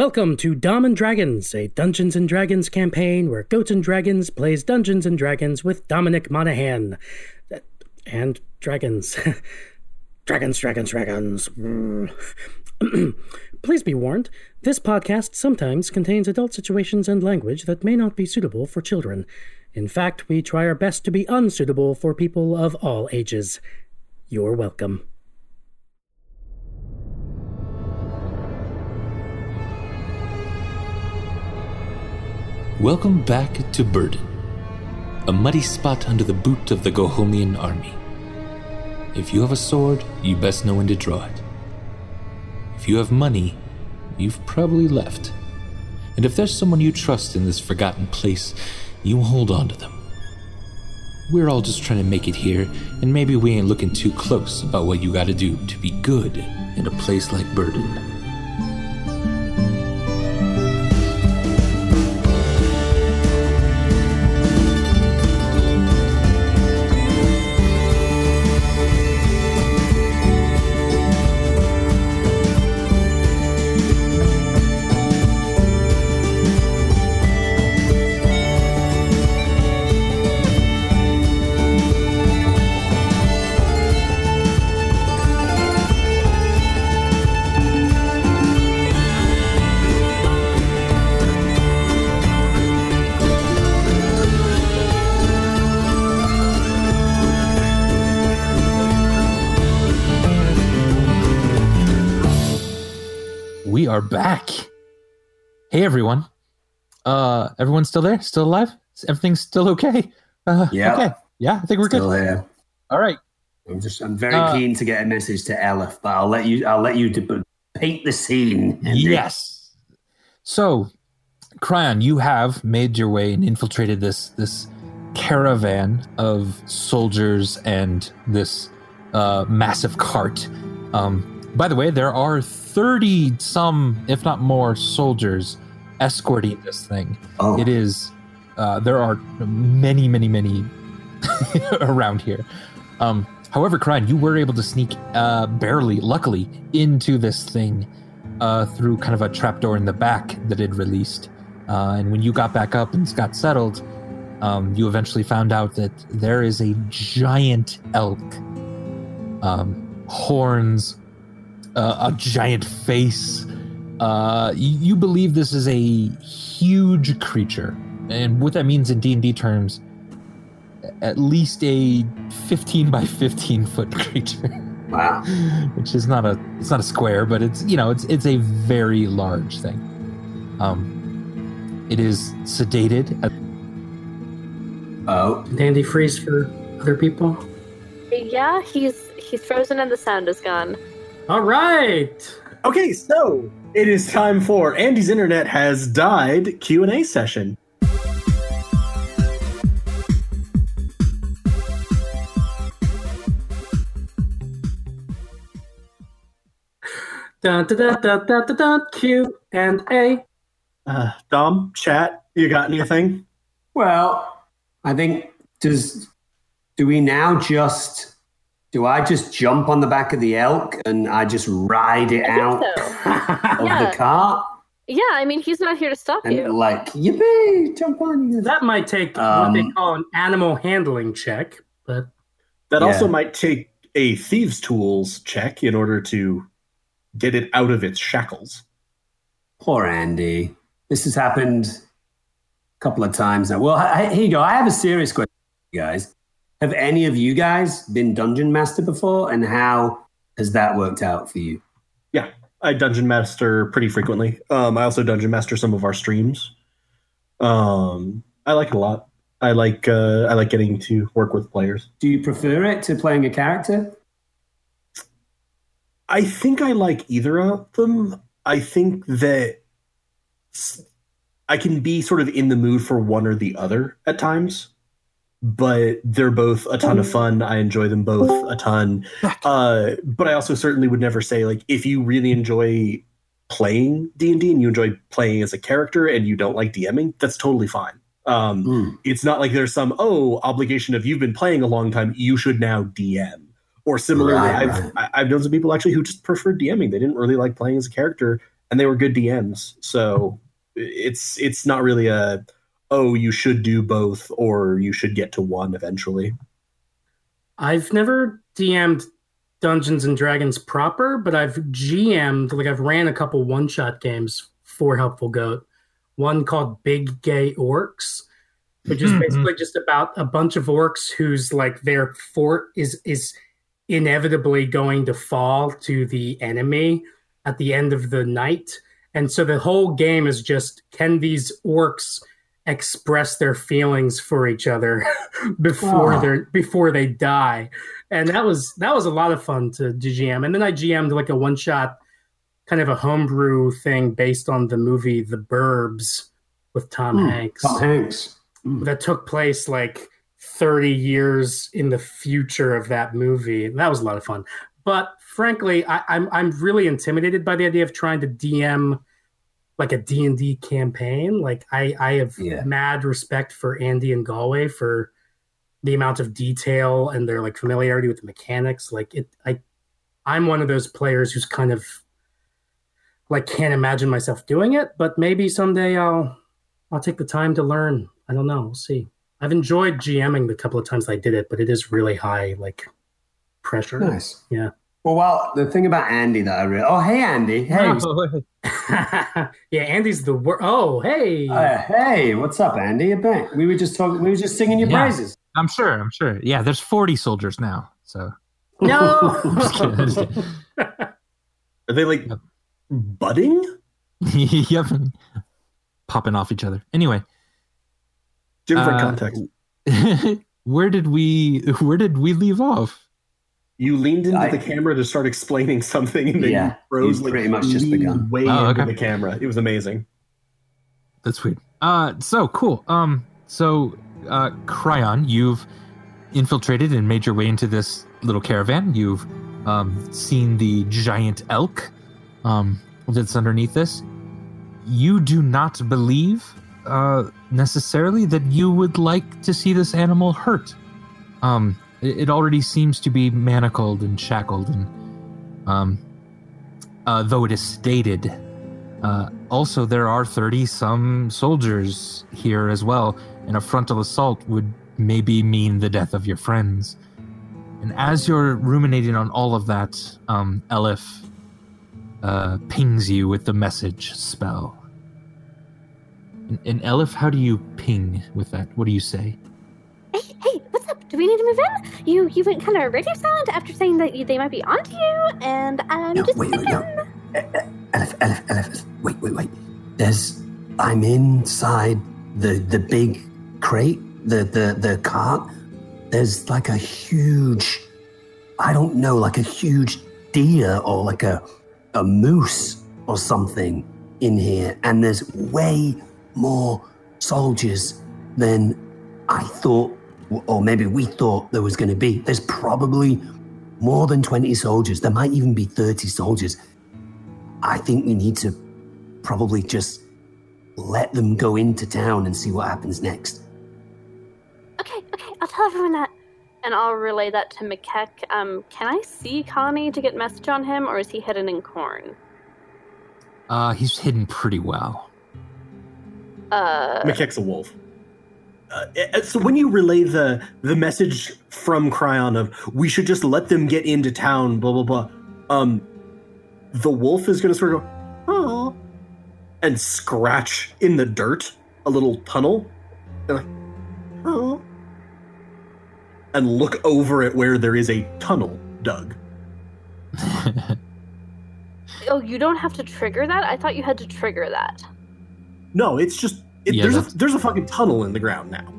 Welcome to Dom and Dragons, a Dungeons and Dragons campaign where Goats and Dragons plays Dungeons and Dragons with Dominic Monaghan. And dragons. dragons, dragons, dragons. Please be warned, this podcast sometimes contains adult situations and language that may not be suitable for children. In fact, we try our best to be unsuitable for people of all ages. You're welcome. Welcome back to Burden, a muddy spot under the boot of the Gohomian army. If you have a sword, you best know when to draw it. If you have money, you've probably left. And if there's someone you trust in this forgotten place, you hold on to them. We're all just trying to make it here, and maybe we ain't looking too close about what you gotta do to be good in a place like Burden. Hey everyone. Uh everyone's still there? Still alive? Everything's still okay? Uh Yeah. okay. Yeah, I think we're Still good. here. All right. I'm just I'm very Uh, keen to get a message to Elif, but I'll let you I'll let you paint the scene. Andy. Yes. So, Cryon, you have made your way and infiltrated this this caravan of soldiers and this uh, massive cart. Um, by the way, there are thirty some, if not more, soldiers escorting this thing. Oh, It is. Uh, there are many, many, many around here. Um, however, Cryon, you were able to sneak uh, barely, luckily, into this thing uh, through kind of a trapdoor in the back that it released. Uh, and when you got back up and got settled, um, you eventually found out that there is a giant elk, um, horns, uh, a giant face. Uh, you, you believe this is a huge creature, and what that means in D and D terms, at least a fifteen by fifteen foot creature wow. which is not a it's not a square, but it's you know it's it's a very large thing. Um, it is sedated. Oh, Dandy freeze for other people. Yeah, he's he's frozen and the sound is gone. All right. Okay, so it is time for Andy's internet has died Q and A session. Dun, dun, dun, dun, dun, dun, dun, Q and A. Uh, Dom, chat, you got anything? well, I think does do we now just do I just jump on the back of the elk and I just ride it out so. of Yeah. the cart Yeah, I mean he's not here to stop and you. like yippee, jump on you. That might take what they Um, call an animal handling check, but That Yeah. also might take a thieves' tools check in order to get it out of its shackles. Poor Andy. This has happened a couple of times now. Well, h- here you go. I have a serious question, guys. Have any of you guys been dungeon master before, and how has that worked out for you? Yeah, I dungeon master pretty frequently. Um, I also dungeon master some of our streams. Um, I like it a lot. I like uh, I like getting to work with players. Do you prefer it to playing a character? I think I like either of them. I think that I can be sort of in the mood for one or the other at times, but they're both a ton of fun. I enjoy them both a ton. Uh, but I also certainly would never say like if you really enjoy playing D and D and you enjoy playing as a character and you don't like DMing, that's totally fine. Um, Mm. it's not like there's some oh obligation of you've been playing a long time, you should now DM. Or similarly, Right, I've right. I- I've known some people actually who just prefer DMing. They didn't really like playing as a character, and they were good DMs. So it's it's not really a oh you should do both or you should get to one eventually. I've never DM'd Dungeons and Dragons proper, but I've GM'd like I've ran a couple one shot games for Helpful Goat. One called Big Gay Orcs, which is Mhm. basically just about a bunch of orcs whose like their fort is is inevitably going to fall to the enemy at the end of the night. And so the whole game is just can these orcs express their feelings for each other before Oh. they're before they die. And that was that was a lot of fun to, to GM. And then I GM'd like a one shot kind of a homebrew thing based on the movie The Burbs with Tom Hmm, Hanks Tom Hanks. that took place like 30 years in the future of that movie. That was a lot of fun. But frankly, I, I'm I'm really intimidated by the idea of trying to DM like a D&D campaign. Like I, I have Yeah. mad respect for Andy and Galway for the amount of detail and their like familiarity with the mechanics. Like it I I'm one of those players who's kind of like can't imagine myself doing it, but maybe someday I'll I'll take the time to learn. I don't know. We'll see. I've enjoyed GMing the couple of times I did it, but it is really high like pressure. Nice. Yeah. Well, well, the thing about Andy that I really. Oh, hey, Andy. Hey. yeah, Andy's the wor Oh, hey. Uh, hey, what's up, Andy? you bet. we were just talking. We were just singing your Yeah. praises. I'm sure. I'm sure. Yeah, there's 40 soldiers now. So no. Just kidding, just kidding. Are they like Yep. budding? yep, popping off each other. Anyway, Different Uh, context. where did we where did we leave off? You leaned into I- the camera to start explaining something, and then Yeah, you froze you've like pretty much just leaned begun. way Oh, into okay. the camera. It was amazing. That's weird. Uh, so cool. Um, so uh, Cryon, you've infiltrated and made your way into this little caravan. You've um, seen the giant elk um, that's underneath this. You do not believe uh, necessarily that you would like to see this animal hurt. Um, it, already seems to be manacled and shackled, and um, uh, though it is stated uh, also, there are 30 some soldiers here as well, and a frontal assault would maybe mean the death of your friends. And as you're ruminating on all of that, um, Elif uh, pings you with the message spell. And, and Elif, how do you ping with that? What do you say? Hey, hey, up? Do we need to move in? You you went kind of radio silent after saying that you, they might be onto you, and I'm No, just wait, wait, thinking. Eh, eh, no. Elif, Elif, Elif. Wait, wait, wait. There's. I'm inside the the big crate, the the the cart. There's like a huge. I don't know, like a huge deer or like a a moose or something in here, and there's way more soldiers than I thought, or maybe we thought there was going to be. There's probably more than 20 soldiers. There might even be 30 soldiers. I think we need to probably just let them go into town and see what happens next. Okay, okay, I'll tell everyone that. And I'll relay that to McKeck. Um, can I see Connie to get message on him, or is he hidden in corn? Uh, he's hidden pretty well. Uh, McKeck's a wolf. Uh, uh, so when you relay the the message from Cryon of we should just let them get into town, blah blah blah, um, the wolf is going to sort of go, oh, and scratch in the dirt a little tunnel, They're like, oh, and look over at where there is a tunnel dug. oh, you don't have to trigger that. I thought you had to trigger that. No, it's just it, Yeah, there's a there's a fucking tunnel in the ground now.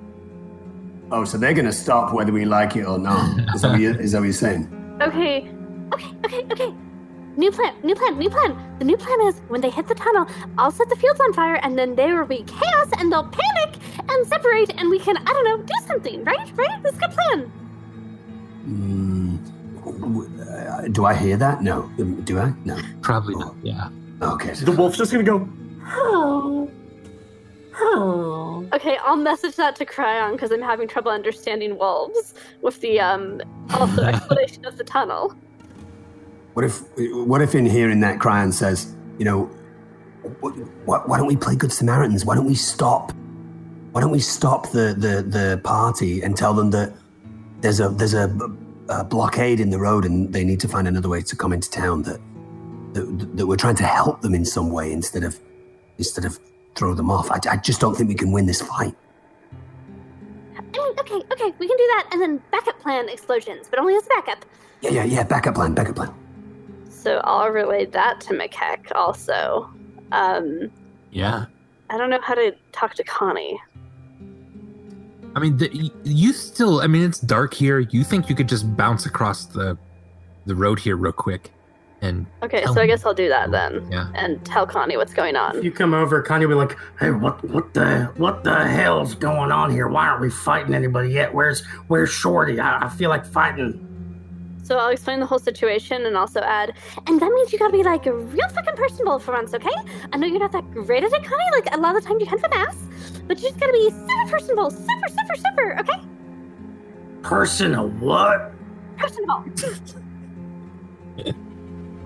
Oh, so they're going to stop whether we like it or not. Is that what, you, is that what you're saying? Okay, okay, okay, okay. New plan, new plan, new plan. The new plan is when they hit the tunnel, I'll set the fields on fire, and then there will be chaos, and they'll panic and separate, and we can, I don't know, do something, right? Right? That's a good plan. Mm, uh, do I hear that? No. Do I? No. Probably not. Yeah. Okay. The wolf's just going to go. Oh. Oh. Okay, I'll message that to Cryon because I'm having trouble understanding wolves with the um also explanation of the tunnel. What if what if in hearing that Cryon says, you know, why, why don't we play Good Samaritans? Why don't we stop? Why don't we stop the, the, the party and tell them that there's a there's a, a blockade in the road and they need to find another way to come into town. That, that that we're trying to help them in some way instead of instead of throw them off. I, I just don't think we can win this fight. I mean, okay, okay, we can do that, and then backup plan explosions, but only as a backup. Yeah, yeah, yeah. Backup plan, backup plan. So I'll relay that to McKeck also. Um, Yeah. I don't know how to talk to Connie. I mean, the, you still. I mean, it's dark here. You think you could just bounce across the the road here real quick, and Okay, Tell so I guess I'll do that then, yeah. and tell Connie what's going If on. you come over, Connie will be like, "Hey, what, what the, what the hell's going on here? Why aren't we fighting anybody yet? Where's, where's Shorty? I, I feel like fighting." So I'll explain the whole situation and also add, and that means you gotta be like a real fucking personable for once, okay? I know you're not that great at it, Connie. Like a lot of the time you're kind of an ass, but you just gotta be super personable, super, super, super, okay? Person of what? Personable.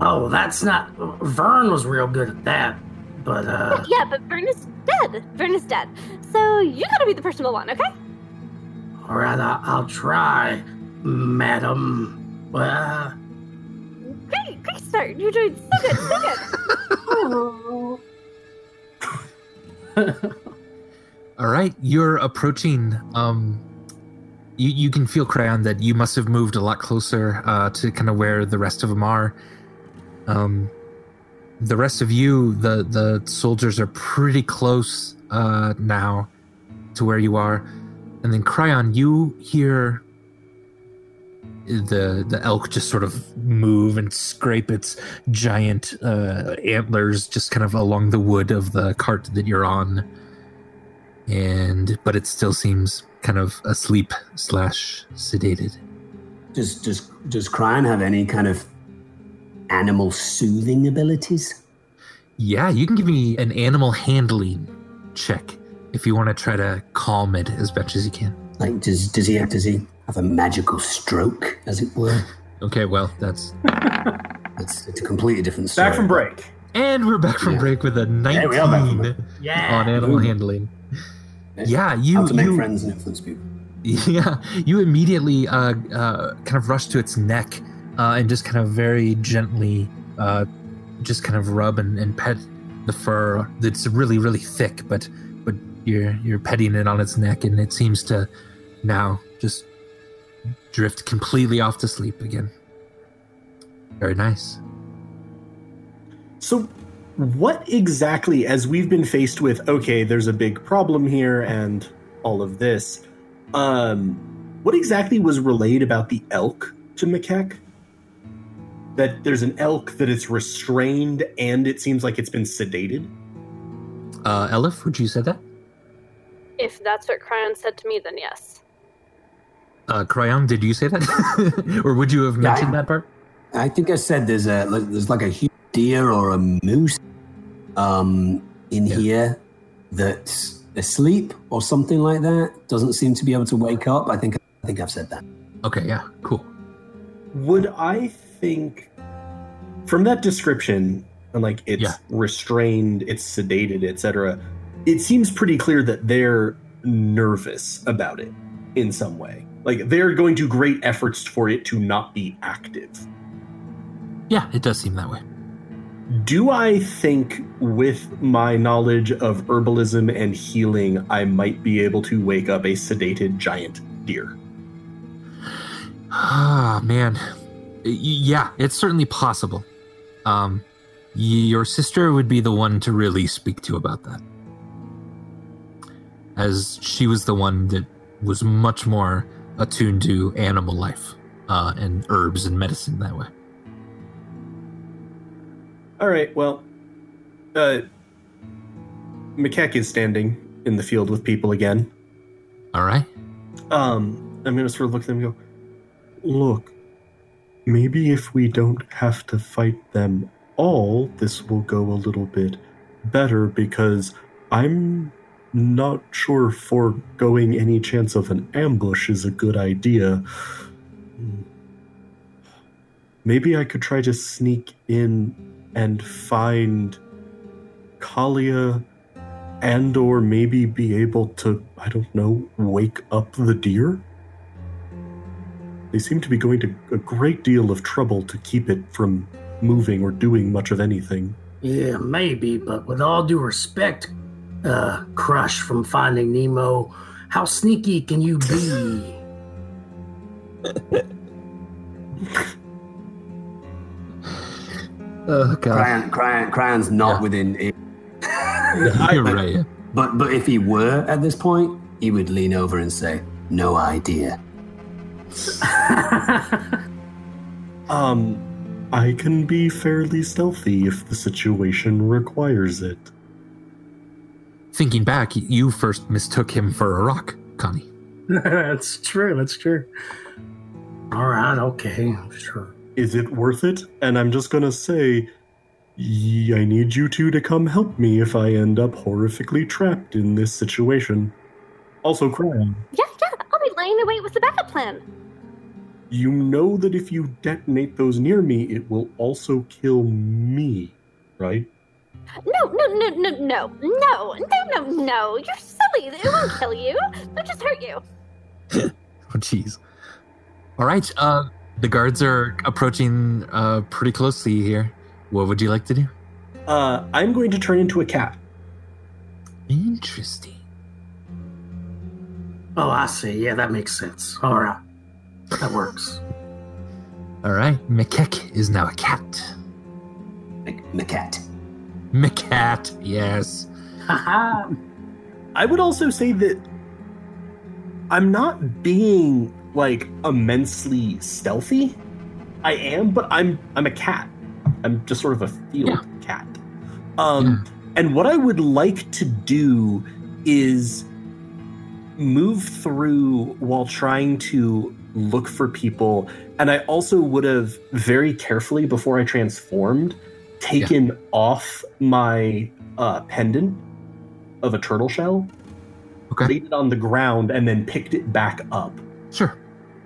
Oh, that's not. Vern was real good at that, but uh, yeah, but Vern is dead. Vern is dead. So you gotta be the personable one, okay? all right, I, I'll try, madam. Well, Great, great start. You're doing so good, so good. oh. All right, you're approaching. Um, you you can feel Cryon that you must have moved a lot closer uh, to kind of where the rest of them are. Um, the rest of you, the the soldiers are pretty close uh, now to where you are, and then Cryon, you hear the the elk just sort of move and scrape its giant uh, antlers just kind of along the wood of the cart that you're on and but it still seems kind of asleep slash sedated. Does does does Cryon have any kind of animal soothing abilities? Yeah, you can give me an animal handling check if you want to try to calm it as much as you can. Like, does does he have, does he have a magical stroke, as it were? Okay, well that's It's, it's a completely different story. Back from break. and we're back from Yeah. break with a Yeah, we are back from 19 break. yeah. on animal Ooh. handling. Yeah, you How to make you friends and influence people. yeah you immediately uh, uh, kind of rush to its neck uh, and just kind of very gently uh, just kind of rub and, and pet the fur. That's really really thick but but you're you're petting it on its neck and it seems to now just drift completely off to sleep again. Very nice. So, what exactly, as we've been faced with, okay, there's a big problem here and all of this, um, what exactly was relayed about the elk to McKeck? That there's an elk that it's restrained and it seems like it's been sedated? uh elif would you say that If that's what Cryon said to me, then yes. uh Cryon, did you say that or would you have Yeah, I- mentioned that part I think I said there's a there's like a huge deer or a moose um, in Yeah. here that's asleep or something like that. Doesn't seem to be able to wake up. I think I think I've said that. okay yeah cool Would I think, from that description, and like it's Yeah. restrained, it's sedated, etc., it seems pretty clear that they're nervous about it in some way. Like they're going to great efforts for it to not be active. yeah it does seem that way Do I think, with my knowledge of herbalism and healing, I might be able to wake up a sedated giant deer? Ah, man. Yeah, it's certainly possible. Um, your sister would be the one to really speak to about that. As she was the one that was much more attuned to animal life uh, and herbs and medicine that way. All right, well, uh, McKeck is standing in the field with people again. All right? Um, I'm gonna sort of look at them and go, look, maybe if we don't have to fight them all, this will go a little bit better because I'm not sure foregoing any chance of an ambush is a good idea. Maybe I could try to sneak in and find Kalia and or maybe be able to, I don't know, wake up the deer? They seem to be going to a great deal of trouble to keep it from moving or doing much of anything. Yeah, maybe, but with all due respect, uh, Crush from Finding Nemo, how sneaky can you be? Oh god. Cryon, Cryon, Cryon's not Yeah. within. ear- You're right. But but if he were at this point, he would lean over and say, "No idea." Um, I can be fairly stealthy if the situation requires it. Thinking back, you first mistook him for a rock, Connie. that's true, that's true. All right, okay, sure. Is it worth it? And I'm just gonna say, I need you two to come help me if I end up horrifically trapped in this situation. Also, crying. Yeah, yeah, I'll be laying in wait with the backup plan. you know that if you detonate those near me, it will also kill me, right? No, no, no, no, no, no, no, no, no. You're silly. It won't kill you. It'll just hurt you. Oh, jeez. All right. Uh, the guards are approaching uh, pretty closely here. What would you like to do? Uh, I'm going to turn into a cat. Interesting. Oh, I see. Yeah, that makes sense. All right, that works. All right. McKeck is now a cat. Mc- Macat. Mekat, yes. Haha. I would also say that I'm not being like immensely stealthy. I am, but I'm I'm a cat. I'm just sort of a field Yeah. cat. Um and what I would like to do is move through while trying to look for people and I also would have very carefully before I transformed taken off my uh, pendant of a turtle shell Okay. laid it on the ground and then picked it back up Sure.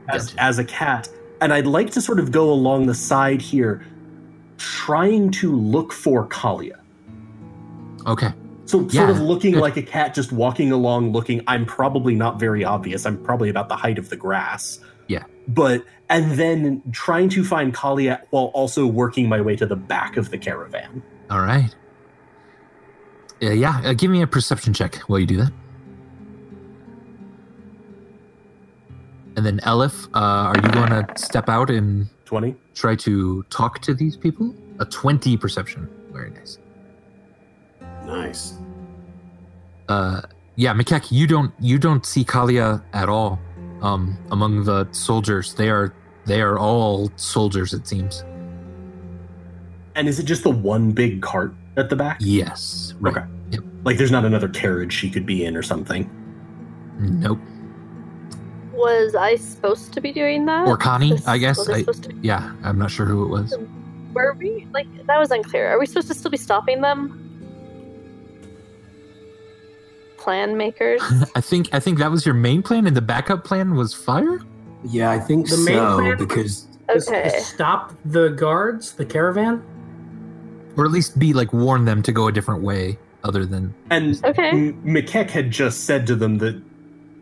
as, as a cat. And I'd like to sort of go along the side here, trying to look for Kalia. Okay. So Yeah, sort of looking like a cat, just walking along, looking. I'm probably not very obvious. I'm probably about the height of the grass. Yeah. But and then trying to find Kalia while also working my way to the back of the caravan. All right. Uh, yeah. Uh, give me a perception check while you do that. And then, Elif, uh, are you going to step out and Twenty. try to talk to these people? A 20 perception. Very nice. Nice. uh yeah McKeck, you don't you don't see kalia at all um among the soldiers they are they are all soldiers it seems And is it just the one big cart at the back? yes right Okay. Yep. Like there's not another carriage she could be in or something. nope Was I supposed to be doing that? or connie Was- i guess I I, to- yeah i'm not sure who it was Were we like that was unclear? Are we supposed to still be stopping them? Plan makers. i think i think that was your main plan and the backup plan was fire Yeah, I think The main so plan- because Is- is Okay. stop the guards, the caravan. or at least be like warn them to go a different way other than And Okay. McKeck had just said to them that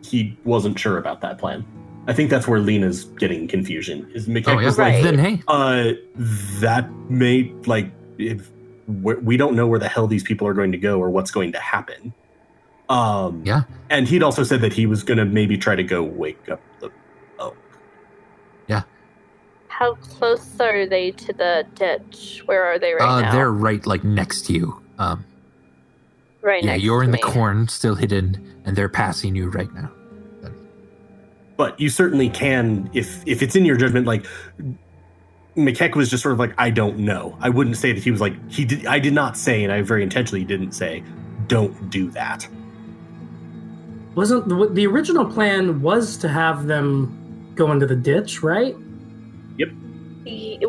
he wasn't sure about that plan. I think that's where Lena's getting confusion. Is McKeck oh yeah was Right. like, then hey uh, that may like if we we don't know where the hell these people are going to go or what's going to happen. Um, Yeah. and he'd also said that he was going to maybe try to go wake up the. Oh, yeah How close are they to the ditch? Where are they right uh now? they're right like next to you um right yeah next you're to in the corn still hidden and they're passing you right now but you certainly can if if it's in your judgment. Like McKeck was just sort of like, I don't know. I wouldn't say that he was like he did. I did not say, and I very intentionally didn't say, don't do that. Wasn't the, the original plan was to have them go into the ditch, right? Yep.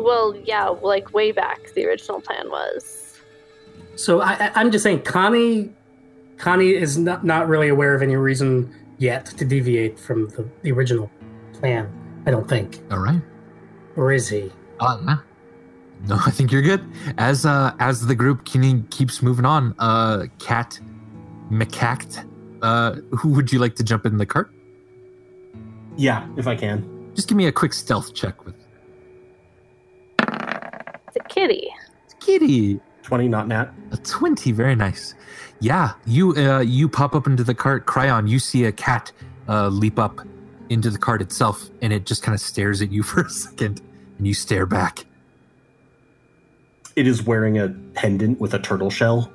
Well, yeah, like way back, the original plan was. So I, I, I'm just saying, Connie, Connie is not not really aware of any reason yet to deviate from the, the original plan. I don't think, all right or is he? Uh, yeah. No, I think you're good. As uh as the group keeps moving on, uh Cat Macact, uh who would you like to jump in the cart? Yeah, if I can. Just give me a quick stealth check with It's a kitty. It's Kitty. 20, not nat. A 20, very nice. Yeah, you uh you pop up into the cart, Cryon, you see a cat uh leap up into the cart itself and it just kind of stares at you for a second and you stare back. It is wearing a pendant with a turtle shell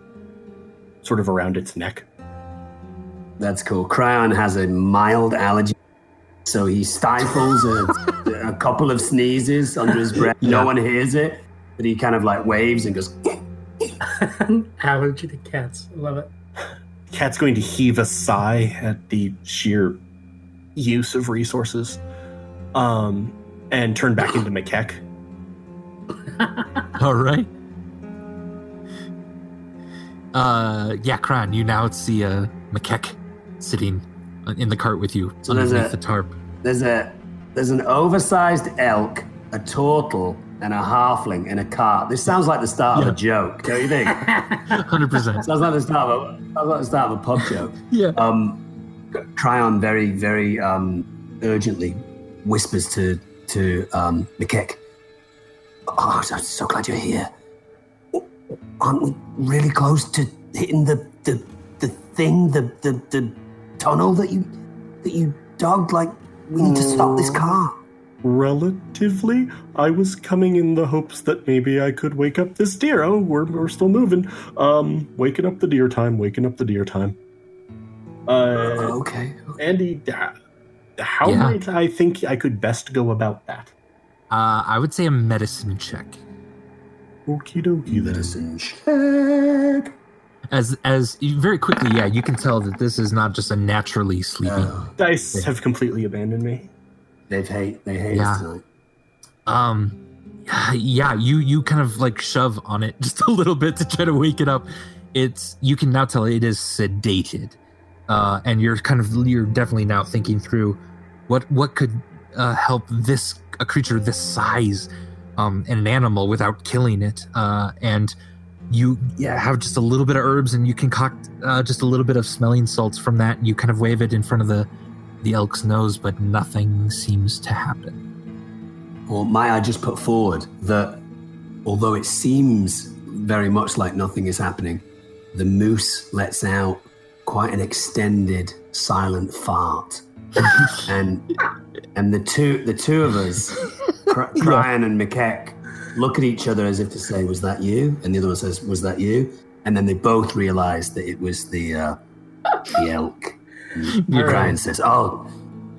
sort of around its neck. That's cool. Cryon has a mild allergy, so he stifles a, a couple of sneezes under his breath. No Yeah. one hears it, but he kind of like waves and goes, Allergy to cats. I love it. Cat's going to heave a sigh at the sheer use of resources um, and turn back into McKeck. All right. Uh, yeah, Cryon, you now see uh, McKeck sitting in the cart with you So there's underneath a- the tarp. "There's a there's an oversized elk, a turtle, and a halfling in a cart. This sounds like the start Yeah. of a joke, don't you think? 100%. sounds like the start of a sounds like the start of a pub joke." yeah. um, Cryon very, very um, urgently whispers to to um, McKeck, "Oh, I'm so glad you're here. Aren't we really close to hitting the the, the thing, the, the the tunnel that you that you dug? Like, we need to stop this car." Relatively, I was coming in the hopes that maybe I could wake up this deer. Oh, we're, we're still moving. Um, waking up the deer time, waking up the deer time. Uh, okay. Andy, uh, how Yeah. might I think I could best go about that? Uh, I would say a medicine check. Okie dokie then. Medicine check. As as you- very quickly, yeah, you can tell that this is not just a naturally sleeping. Oh, Dice have completely abandoned me. they've hate they hate Yeah. us tonight. Um, yeah, you you kind of like shove on it just a little bit to try to wake it up. It's you can now tell it is sedated, uh, and you're kind of you're definitely now thinking through what what could uh, help this a creature this size, um, and an animal without killing it, uh, and you yeah have just a little bit of herbs and you concoct uh, just a little bit of smelling salts from that. And you kind of wave it in front of the the elk's nose, but nothing seems to happen. Well, may I just put forward that although it seems very much like nothing is happening, the moose lets out quite an extended silent fart. and and the two the two of us, Cr- Cryon and McKeck, look at each other as if to say, "Was that you?" And the other one says, "Was that you?" And then they both realize that it was the uh, the elk. And All right. Cryon says, "Oh."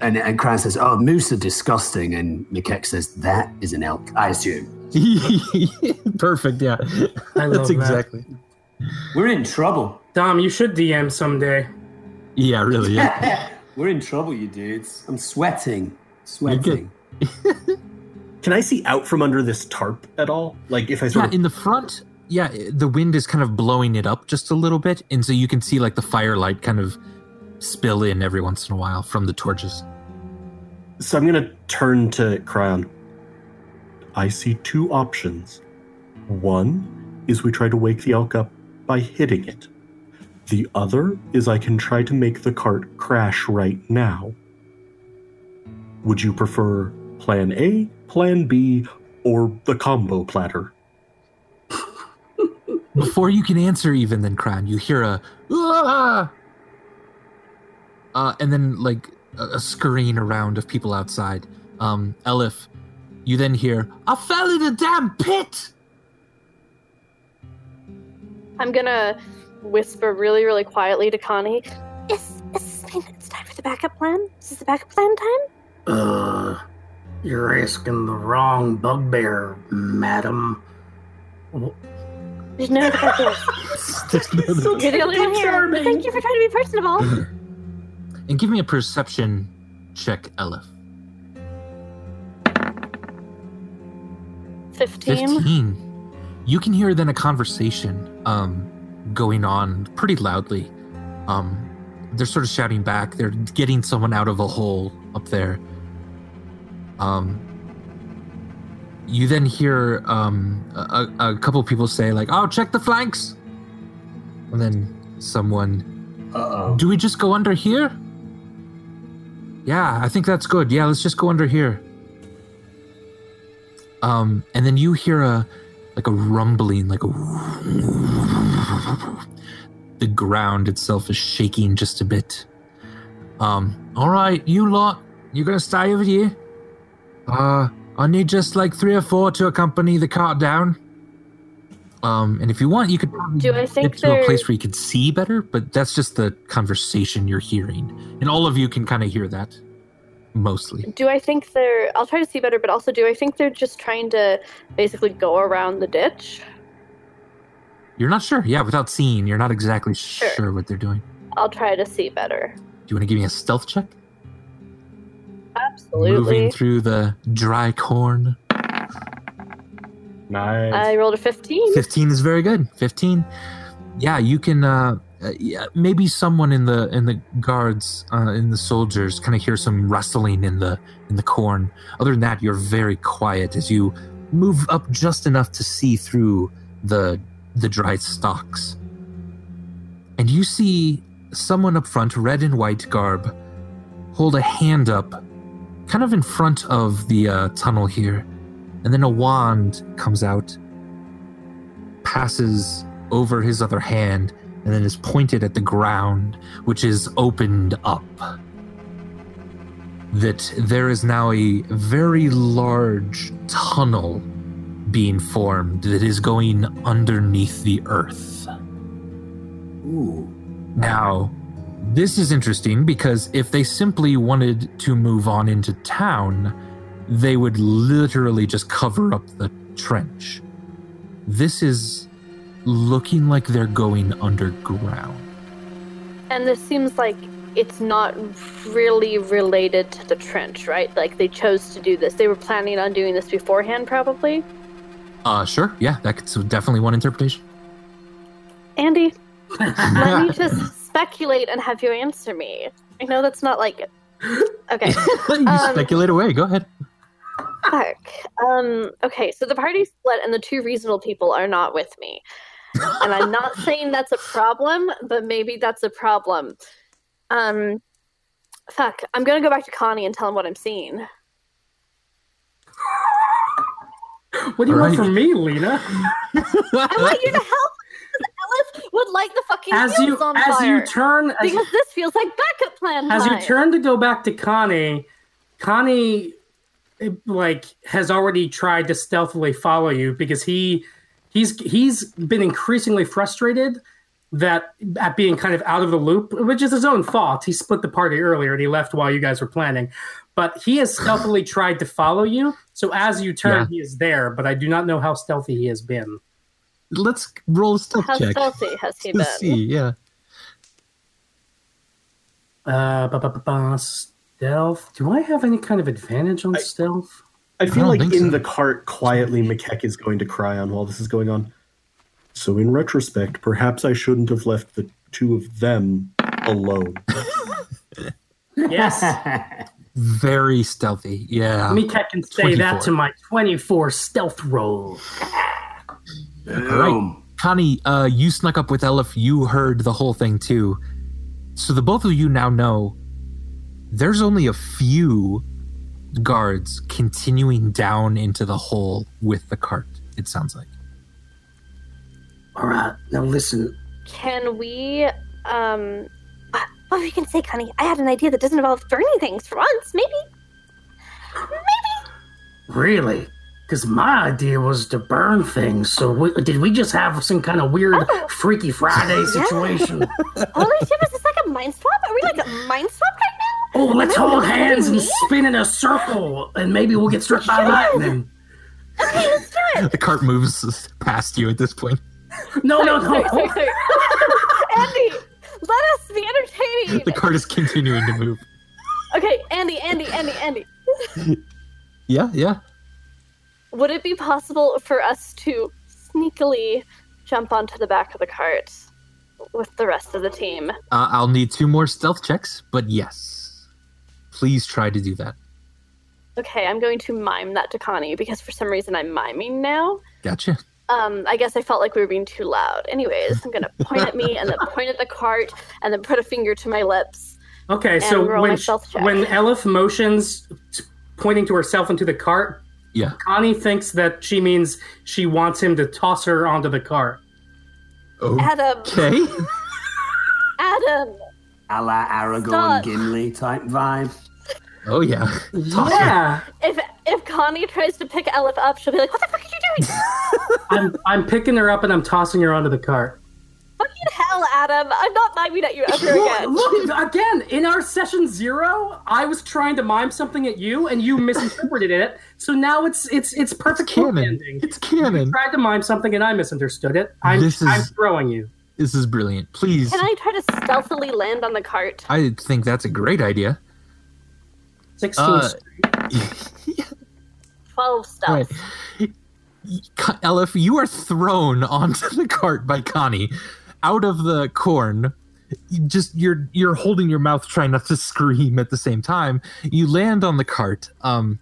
And, and Cryon says, "Oh, moose are disgusting." And McKeck says, "That is an elk, I assume." Perfect. Yeah, I love that's that. exactly. We're in trouble. Dom, you should DM someday. Yeah, really. Yeah. We're in trouble, you dudes. I'm sweating, sweating. Can I see out from under this tarp at all? Like if I sort yeah, of in the front, yeah, the wind is kind of blowing it up just a little bit, and so you can see like the firelight kind of spill in every once in a while from the torches. So I'm going to turn to Cryon. I see two options. One is we try to wake the elk up by hitting it. The other is I can try to make the cart crash right now. Would you prefer plan A, plan B, or the combo platter? Before you can answer, even then, Cryon, you hear a "Ah!" uh, and then like a, a scurrying around of people outside. Um, Elif, you then hear, "I fell in a damn pit." I'm gonna whisper really, really quietly to Connie. Is, is it's time for the backup plan? Is this the backup plan time? Uh, you're asking the wrong bugbear, madam. Well, There's no other backup. You're the only one here. Thank you for trying to be personable. And give me a perception check, Elif. 15. 15 you can hear then a conversation um going on pretty loudly um they're sort of shouting back they're getting someone out of a hole up there um you then hear um, a, a couple people say like, "Oh, check the flanks," and then someone, Uh oh. "Do we just go under here?" Yeah, I think that's good. Yeah, let's just go under here. Um, and then you hear a like a rumbling, like a the ground itself is shaking just a bit. Um, all right, you lot, you're gonna stay over here? Uh, I need just like three or four to accompany the cart down. Um, and if you want, you could Do I think get to a place where you could see better, but that's just the conversation you're hearing, and all of you can kind of hear that, mostly. Do I think they're? I'll try to see better, but also, do I think they're just trying to basically go around the ditch? You're not sure, yeah. Without seeing, you're not exactly Sure. sure what they're doing. I'll try to see better. Do you want to give me a stealth check? Absolutely. Moving through the dry corn. Nice. I rolled a 15. 15 is very good 15 yeah you can uh uh, yeah, maybe someone in the in the guards uh, in the soldiers kind of hear some rustling in the in the corn other than that you're very quiet as you move up just enough to see through the the dried stalks and you see someone up front red and white garb hold a hand up kind of in front of the uh, tunnel here and then a wand comes out passes over his other hand and then is pointed at the ground, which is opened up. That there is now a very large tunnel being formed that is going underneath the earth. Ooh. Now, this is interesting because if they simply wanted to move on into town, they would literally just cover up the trench. This is looking like they're going underground. And this seems like it's not really related to the trench, right? Like they chose to do this. They were planning on doing this beforehand, probably. Uh, sure, yeah, that's definitely one interpretation. Andy, let me just speculate and have you answer me. I know that's not like. it. Okay. you Um, speculate away. Go ahead. Fuck. Um, okay, so the party split and the two reasonable people are not with me. And I'm not saying that's a problem, but maybe that's a problem. Um fuck. I'm gonna go back to Connie and tell him what I'm seeing. What do you want Right. from me, Lena? I want you to help because Ellis would light the fucking As you on as fire. you turn as, because this feels like backup plan as you turn to go back to Connie, Connie eh, like has already tried to stealthily follow you because he he's he's been increasingly frustrated that at being kind of out of the loop, which is his own fault. He split the party earlier and he left while you guys were planning. But he has stealthily tried to follow you. So as you turn, Yeah. he is there, but I do not know how stealthy he has been. Let's roll a stealth How check. stealthy has he to been? see, yeah. Uh, ba, ba, ba, ba, stealth. Do I have any kind of advantage on I- stealth? I I feel don't like in so. the cart, quietly, McKeck is going to cry on while this is going on. So, in retrospect, perhaps I shouldn't have left the two of them alone. Yes. Very stealthy. Yeah. McKeck can say that to my 24 stealth roll. Boom. Connie, uh, you snuck up with Elif. You heard the whole thing too. So the both of you now know there's only a few guards continuing down into the hole with the cart, it sounds like. All right, now listen. Can we um uh, what were you gonna say, Connie? I had an idea that doesn't involve burning things for once, Maybe. maybe. Really? Because my idea was to burn things. So we, did we just have some kind of weird Oh. Freaky Friday situation? Holy shit, is this like a mind swap? Are we like a mind swap right now? oh, let's hold hands and me? spin in a circle, and maybe we'll get struck by lightning. Okay, let's do it. The cart moves past you at this point. No, no, Sorry, no. sorry, sorry. Andy, let us be entertaining. The cart is continuing to move. Okay, Andy, Andy, Andy, Andy. Yeah, yeah. Would it be possible for us to sneakily jump onto the back of the cart with the rest of the team? Uh, I'll need two more stealth checks, but yes. Please try to do that. Okay, I'm going to mime that to Connie because for some reason I'm miming now. Gotcha. Um, I guess I felt like we were being too loud. Anyways, I'm gonna point at me and then point at the cart and then put a finger to my lips. Okay, so when stealth when Elif motions, pointing to herself into the cart, Yeah. Connie thinks that she means she wants him to toss her onto the cart. Adam, Okay. Adam, A la Aragorn Stop. Gimli type vibe. Oh yeah. Toss her. Yeah, if if Connie tries to pick Elif up, she'll be like, "What the fuck are you doing?" I'm I'm picking her up and I'm tossing her onto the cart. Fucking hell, Adam! I'm not miming at you ever Look, again. look again in our session zero. I was trying to mime something at you, and you misinterpreted it. So now it's it's it's perfect canon. ending. It's canon. tried to mime something and I misunderstood it. I'm, This is- I'm throwing you. This is brilliant. Please. Can I try to stealthily land on the cart? I think that's a great idea. 16. Uh, Twelve stealth. Right. Elif, you are thrown onto the cart by Connie out of the corn. You just you're you're holding your mouth trying not to scream at the same time. You land on the cart. Um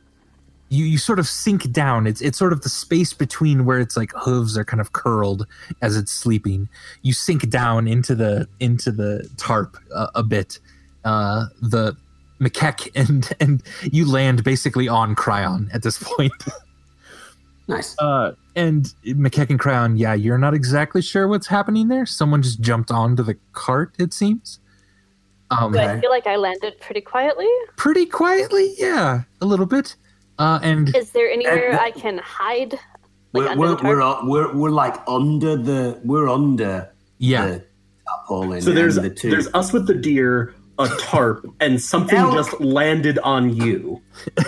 you, you sort of sink down. It's it's sort of the space between where it's like hooves are kind of curled as it's sleeping. You sink down into the into the tarp a, a bit. Uh, the McKeck and and you land basically on Cryon at this point. Nice. Uh, and McKeck and Cryon, yeah, you're not exactly sure what's happening there. Someone just jumped onto the cart, it seems. Um, Do I feel like I landed pretty quietly? pretty quietly, yeah, a little bit. Uh, and Is there anywhere Uh, I can hide? Like we're, we're, we're, uh, we're, we're like under the we're under yeah, the tarpaulin. So there's the two. there's us with the deer, a tarp, and something Elk. just landed on you.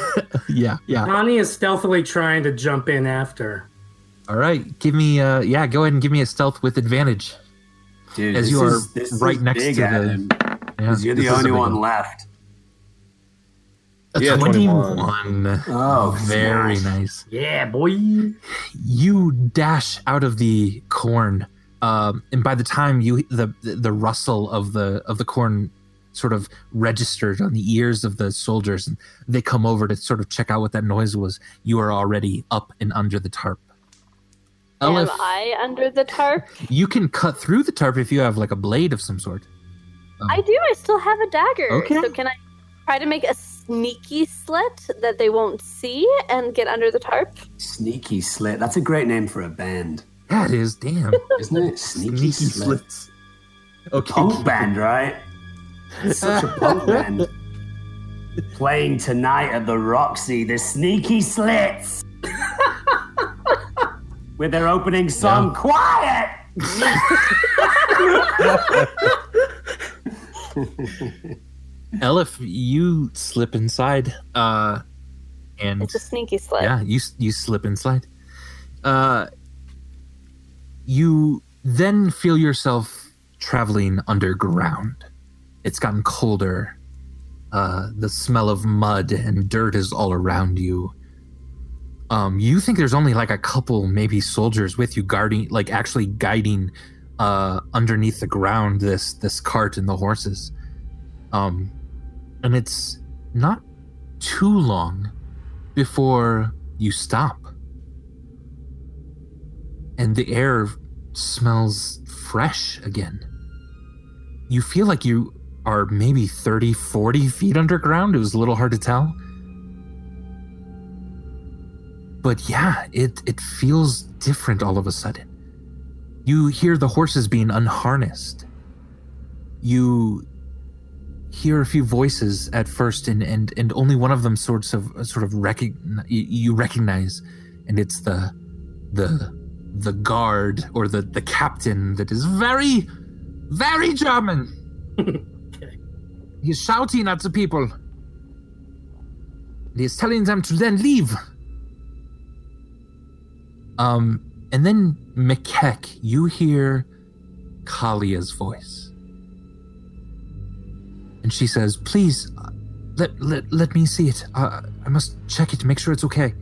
yeah, yeah. Connie is stealthily trying to jump in after. All right, give me, uh, yeah, go ahead and give me a stealth with advantage. Dude, as you are is- is right next big, to the- Adam, Yeah, 'cause you're the only big one left. A Yeah, 21. 21. Oh, very smash. nice. Yeah, boy. you dash out of the corn um, and by the time you the the rustle of the of the corn sort of registered on the ears of the soldiers and they come over to sort of check out what that noise was you are already up and under the tarp Am Elif, I under the tarp? you can cut through the tarp if you have like a blade of some sort um, I do. I still have a dagger. Okay. So can I try to make a sneaky slit that they won't see and get under the tarp? Sneaky Slit. That's a great name for a band, yeah it is damn isn't it? Sneaky, sneaky Slit. slits okay Punk band, right? It's such a punk band. Playing tonight at the Roxy, the Sneaky Slits. With their opening song, Quiet! Elif, you slip inside uh and It's a sneaky slit. yeah you you slip inside uh you then feel yourself traveling underground it's gotten colder uh the smell of mud and dirt is all around you um you think there's only like a couple maybe soldiers with you guarding like actually guiding uh underneath the ground this this cart and the horses um and it's not too long before you stop. And the air smells fresh again. You feel like you are maybe 30, 40 feet underground. It was a little hard to tell. But yeah, it, it feels different all of a sudden. You hear the horses being unharnessed. You hear a few voices at first and and and only one of them sorts of sort of recognize you recognize and it's the the the guard or the the captain that is very very german. he's shouting at the people he's telling them to then leave um and then McKeck you hear kalia's voice and she says, "Please, let let, let me see it. Uh, I must check it to make sure it's okay."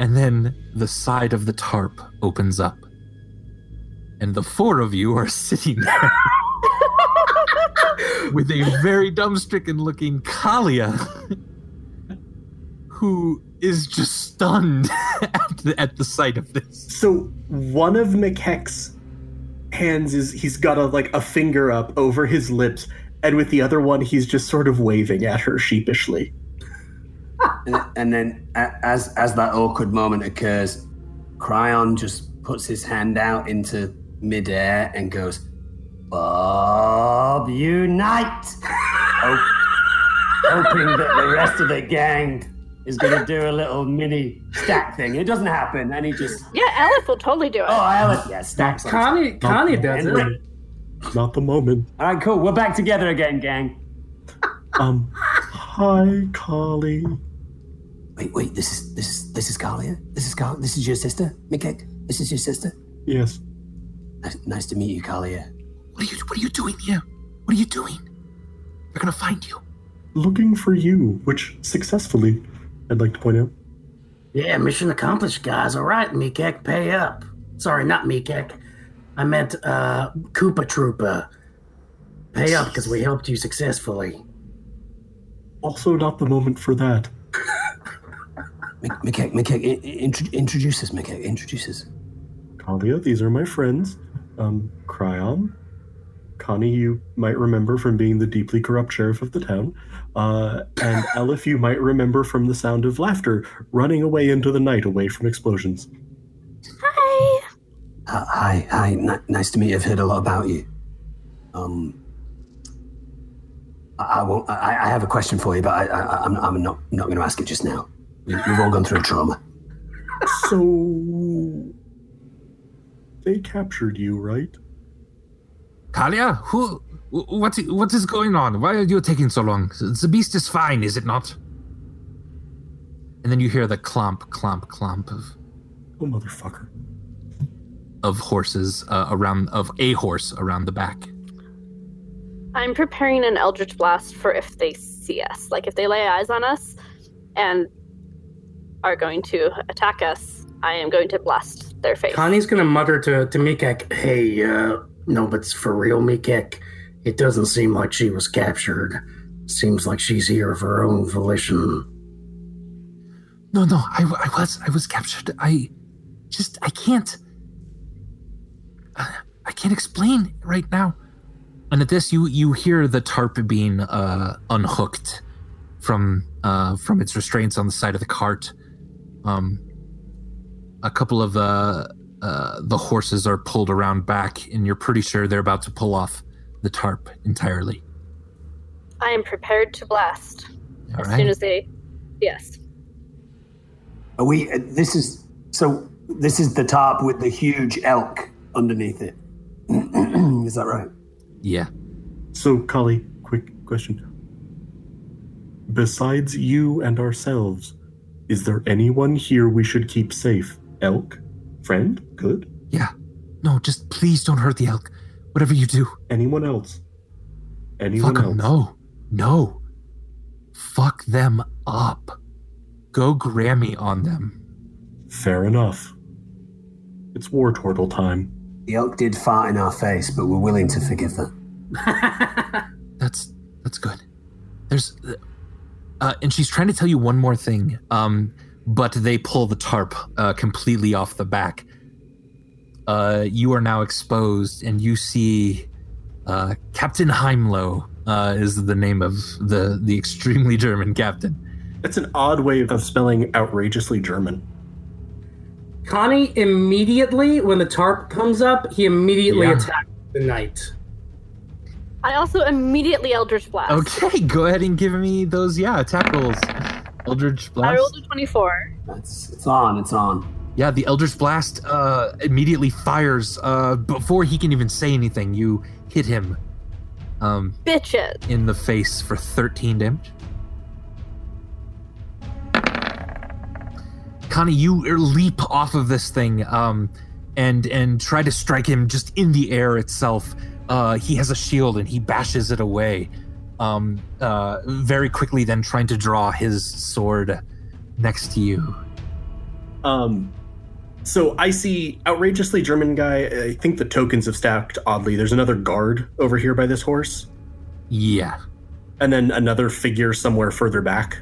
And then the side of the tarp opens up, and the four of you are sitting there. With a very dumb-stricken looking Kalia, who is just stunned at the, at the sight of this. So one of McKeck's hands is he's got a like a finger up over his lips, and with the other one he's just sort of waving at her sheepishly. And, and then, as as that awkward moment occurs, Cryon just puts his hand out into midair and goes, "Bob, unite!" Hope- hoping that the rest of the gang is going to do a little mini stack thing. It doesn't happen, and he just, Yeah, Elif will totally do it. oh, Alice, yeah, stacks. Connie, Connie does And- it. Not the moment. All right, cool. We're back together again, gang. Um, hi, Collie. Wait, wait. This is this is this is Kalia. This is Carl. This is your sister, Mikek. This is your sister. Yes. Nice, nice to meet you, Kalia. What are you What are you doing here? What are you doing? They're gonna find you. Looking for you, which successfully, I'd like to point out. Yeah, mission accomplished, guys. All right, Meekek, pay up. Sorry, not Meekek. I meant uh, Koopa Troopa. Pay up because we helped you successfully. Also, not the moment for that. Mikek, Mikek, in, intro, introduce us, Mikek. Introduce us. Kalia, these are my friends. Um, Cryon. Connie, you might remember from being the deeply corrupt sheriff of the town. Uh, and Elif, you might remember from the sound of laughter running away into the night away from explosions. Hi. Uh, hi, hi. N- nice to meet you. I've heard a lot about you. Um, I, I won't. I, I have a question for you, but I, I, I'm, I'm not not going to ask it just now. We, we've all gone through a trauma. So. They captured you, right? Kalia, who? What? What is going on? Why are you taking so long? The beast is fine, is it not? And then you hear the clomp, clomp, clomp of Oh, motherfucker. of horses uh, around of a horse around the back. I'm preparing an Eldritch Blast for if they see us. Like if they lay eyes on us and are going to attack us, I am going to blast their face. Connie's gonna mutter to, to Meekek, hey, uh, no, but for real, Meekek. It doesn't seem like she was captured. Seems like she's here of her own volition. No, no, I, I was I was captured. I just I can't I can't explain right now. And at this, you you hear the tarp being uh, unhooked from uh, from its restraints on the side of the cart. Um, a couple of uh, uh, the horses are pulled around back, and you're pretty sure they're about to pull off the tarp entirely. I am prepared to blast All as right. soon as they. Yes. Are we? Uh, this is so. This is the tarp with the huge elk underneath it. is that right? yeah. So, Kali, quick question. Besides you and ourselves, is there anyone here we should keep safe? Elk? Friend? Good? Yeah. No, just please don't hurt the elk. Whatever you do. Anyone else? Anyone Fuck else? 'em, no. No. Fuck them up. Go Grammy on them. Fair enough. It's war turtle time. The elk did fart in our face, but we're willing to forgive that. That's that's good. There's uh and she's trying to tell you one more thing. Um but they pull the tarp uh completely off the back. Uh you are now exposed and you see uh Captain Heimlo uh is the name of the the extremely German captain. That's an odd way of spelling outrageously German. Connie immediately, when the tarp comes up, he immediately Yeah. attacks the knight. I also immediately Eldritch Blast. Okay, go ahead and give me those yeah, attack rolls. Eldritch I Blast. rolled a 24. That's it's on. It's on. Yeah, the Eldritch Blast uh, immediately fires uh, before he can even say anything. You hit him um, Bitches. in the face for 13 damage. Connie, you leap off of this thing um, and and try to strike him just in the air itself. Uh, he has a shield and he bashes it away. Um, uh, very quickly, then trying to draw his sword next to you. Um, so I see outrageously German guy. I think the tokens have stacked oddly. There's another guard over here by this horse. Yeah. and then another figure somewhere further back.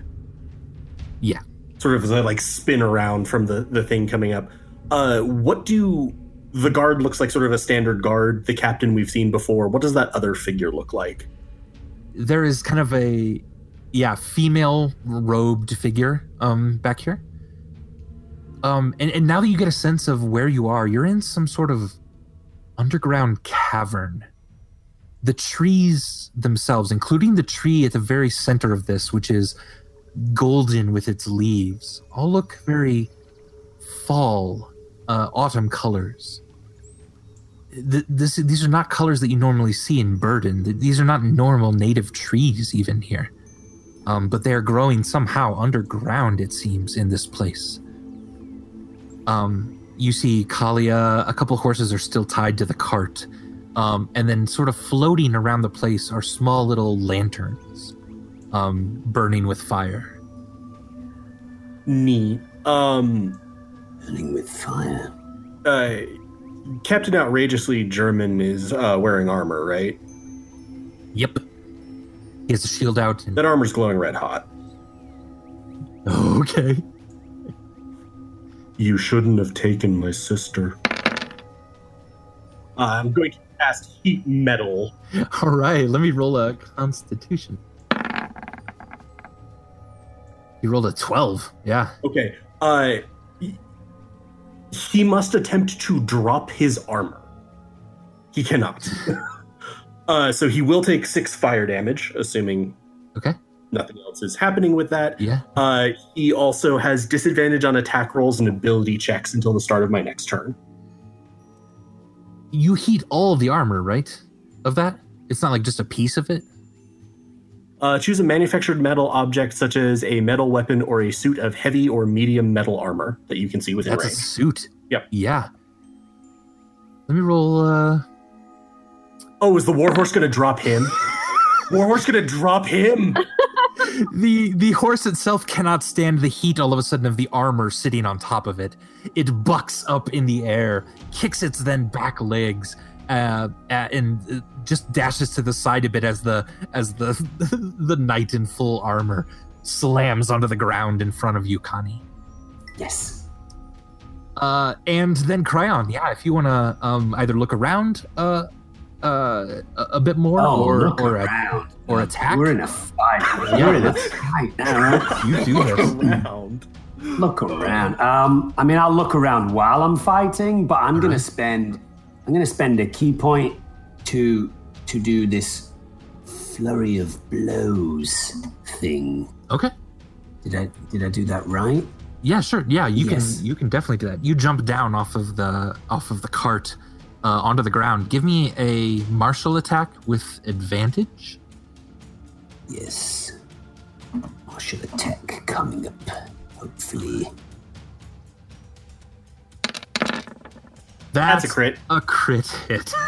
Yeah. Sort of as I like spin around from the the thing coming up. Uh, what do the guard looks like? Sort of a standard guard. The captain we've seen before. What does that other figure look like? There is kind of a yeah, female robed figure um back here. Um and, and now that you get a sense of where you are, you're in some sort of underground cavern. The trees themselves, including the tree at the very center of this, which is golden with its leaves, all look very fall, uh, autumn colors. Th- this, these are not colors that you normally see in Burden. These are not normal native trees, even here. Um, but they are growing somehow underground, it seems, in this place. Um, you see Kalia, a couple horses are still tied to the cart. Um, and then, sort of floating around the place, are small little lanterns um, burning with fire. Neat. Um, Burning with fire. uh, Captain Outrageously German is uh, wearing armor, right? Yep. He has a shield out. And, That armor's glowing red hot. okay. You shouldn't have taken my sister. I'm going to cast heat metal. All right, let me roll a constitution. You rolled a 12. Yeah. Okay. Uh, he- must attempt to drop his armor. He cannot. uh, so he will take six fire damage, assuming Okay. nothing else is happening with that. Yeah. Uh, he also has disadvantage on attack rolls and ability checks until the start of my next turn. You heat all of the armor, right? Of that? It's not like just a piece of it? Uh, choose a manufactured metal object such as a metal weapon or a suit of heavy or medium metal armor that you can see within That's a range. suit. Yep. Yeah. Let me roll uh Oh, is the warhorse going to drop him? warhorse going to drop him? the the horse itself cannot stand the heat all of a sudden of the armor sitting on top of it. It bucks up in the air, kicks its then back legs, uh, uh, and uh, just dashes to the side a bit as the as the the knight in full armor slams onto the ground in front of you, Connie. Yes. Uh, and then Cryon, yeah, if you want to um, either look around uh, uh, a, a bit more Oh, or or, a- or attack. We're in a fight. Yeah, We're in a fight now, you do this. Around. Look around. Um, I mean, I'll look around while I'm fighting, but I'm gonna spend. I'm gonna spend a ki point to to do this flurry of blows thing. Okay. Did I did I do that right? Yeah, sure. Yeah, you Yes. can you can definitely do that. You jump down off of the off of the cart uh, onto the ground. Give me a martial attack with advantage. Yes. Martial attack coming up. Hopefully. That's, That's a crit. A crit hit.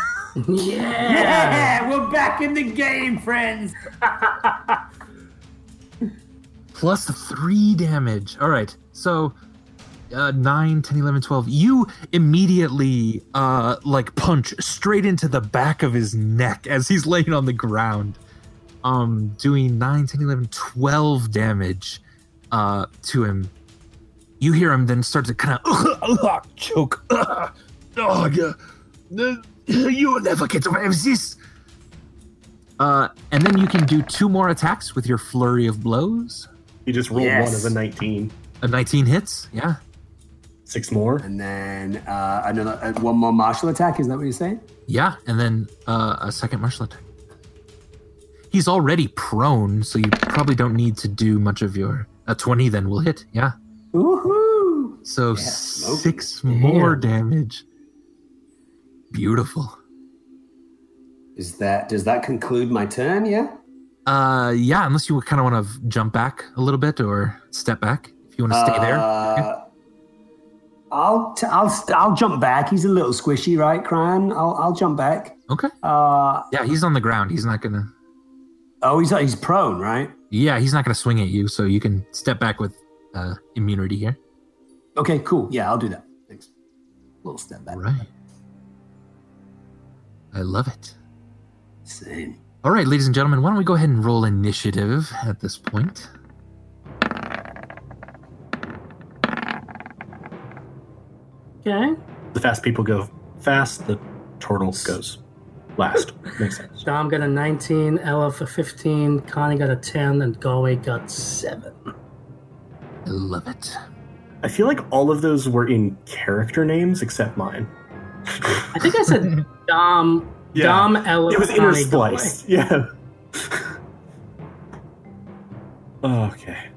Yeah, we're back in the game, friends. Plus three damage. All right. So uh, 9, 10, 11, 12. You immediately uh, like punch straight into the back of his neck as he's laying on the ground. Um, doing 9, 10, 11, 12 damage uh, to him. You hear him then start to kind of choke. Oh, yeah. You will never get away with this. Uh, and then you can do two more attacks with your flurry of blows. He just rolled Yes. one as a 19. A 19 hits, yeah. Six more. And then uh, another uh, one more martial attack. Is that what you're saying? Yeah, and then uh, a second martial attack. He's already prone, so you probably don't need to do much of your. A 20 then will hit, yeah. Woohoo! So Yeah, six more Damn. damage. Beautiful. Is that does that conclude my turn? Yeah. Uh, yeah, unless you kind of want to jump back a little bit or step back. If you want to stay there. Uh, I'll t- I'll st- I'll jump back. He's a little squishy, right, Cran? I'll I'll jump back. Okay. Uh, Yeah, he's on the ground. He's not gonna. oh, he's he's prone, right? Yeah, he's not gonna swing at you, so you can step back with uh, immunity here. Okay, cool. Yeah, I'll do that. Thanks. Little step back. Right. I love it. Same. All right, ladies and gentlemen, why don't we go ahead and roll initiative at this point? Okay. The fast people go fast. The turtle goes last. Makes sense. Dom got a 19, Ella for 15, Connie got a 10, and Galway got 7. I love it. I feel like all of those were in character names except mine. I think I said Dom, Dom, Elif, It was Connie, Galway. interspliced. Yeah. okay.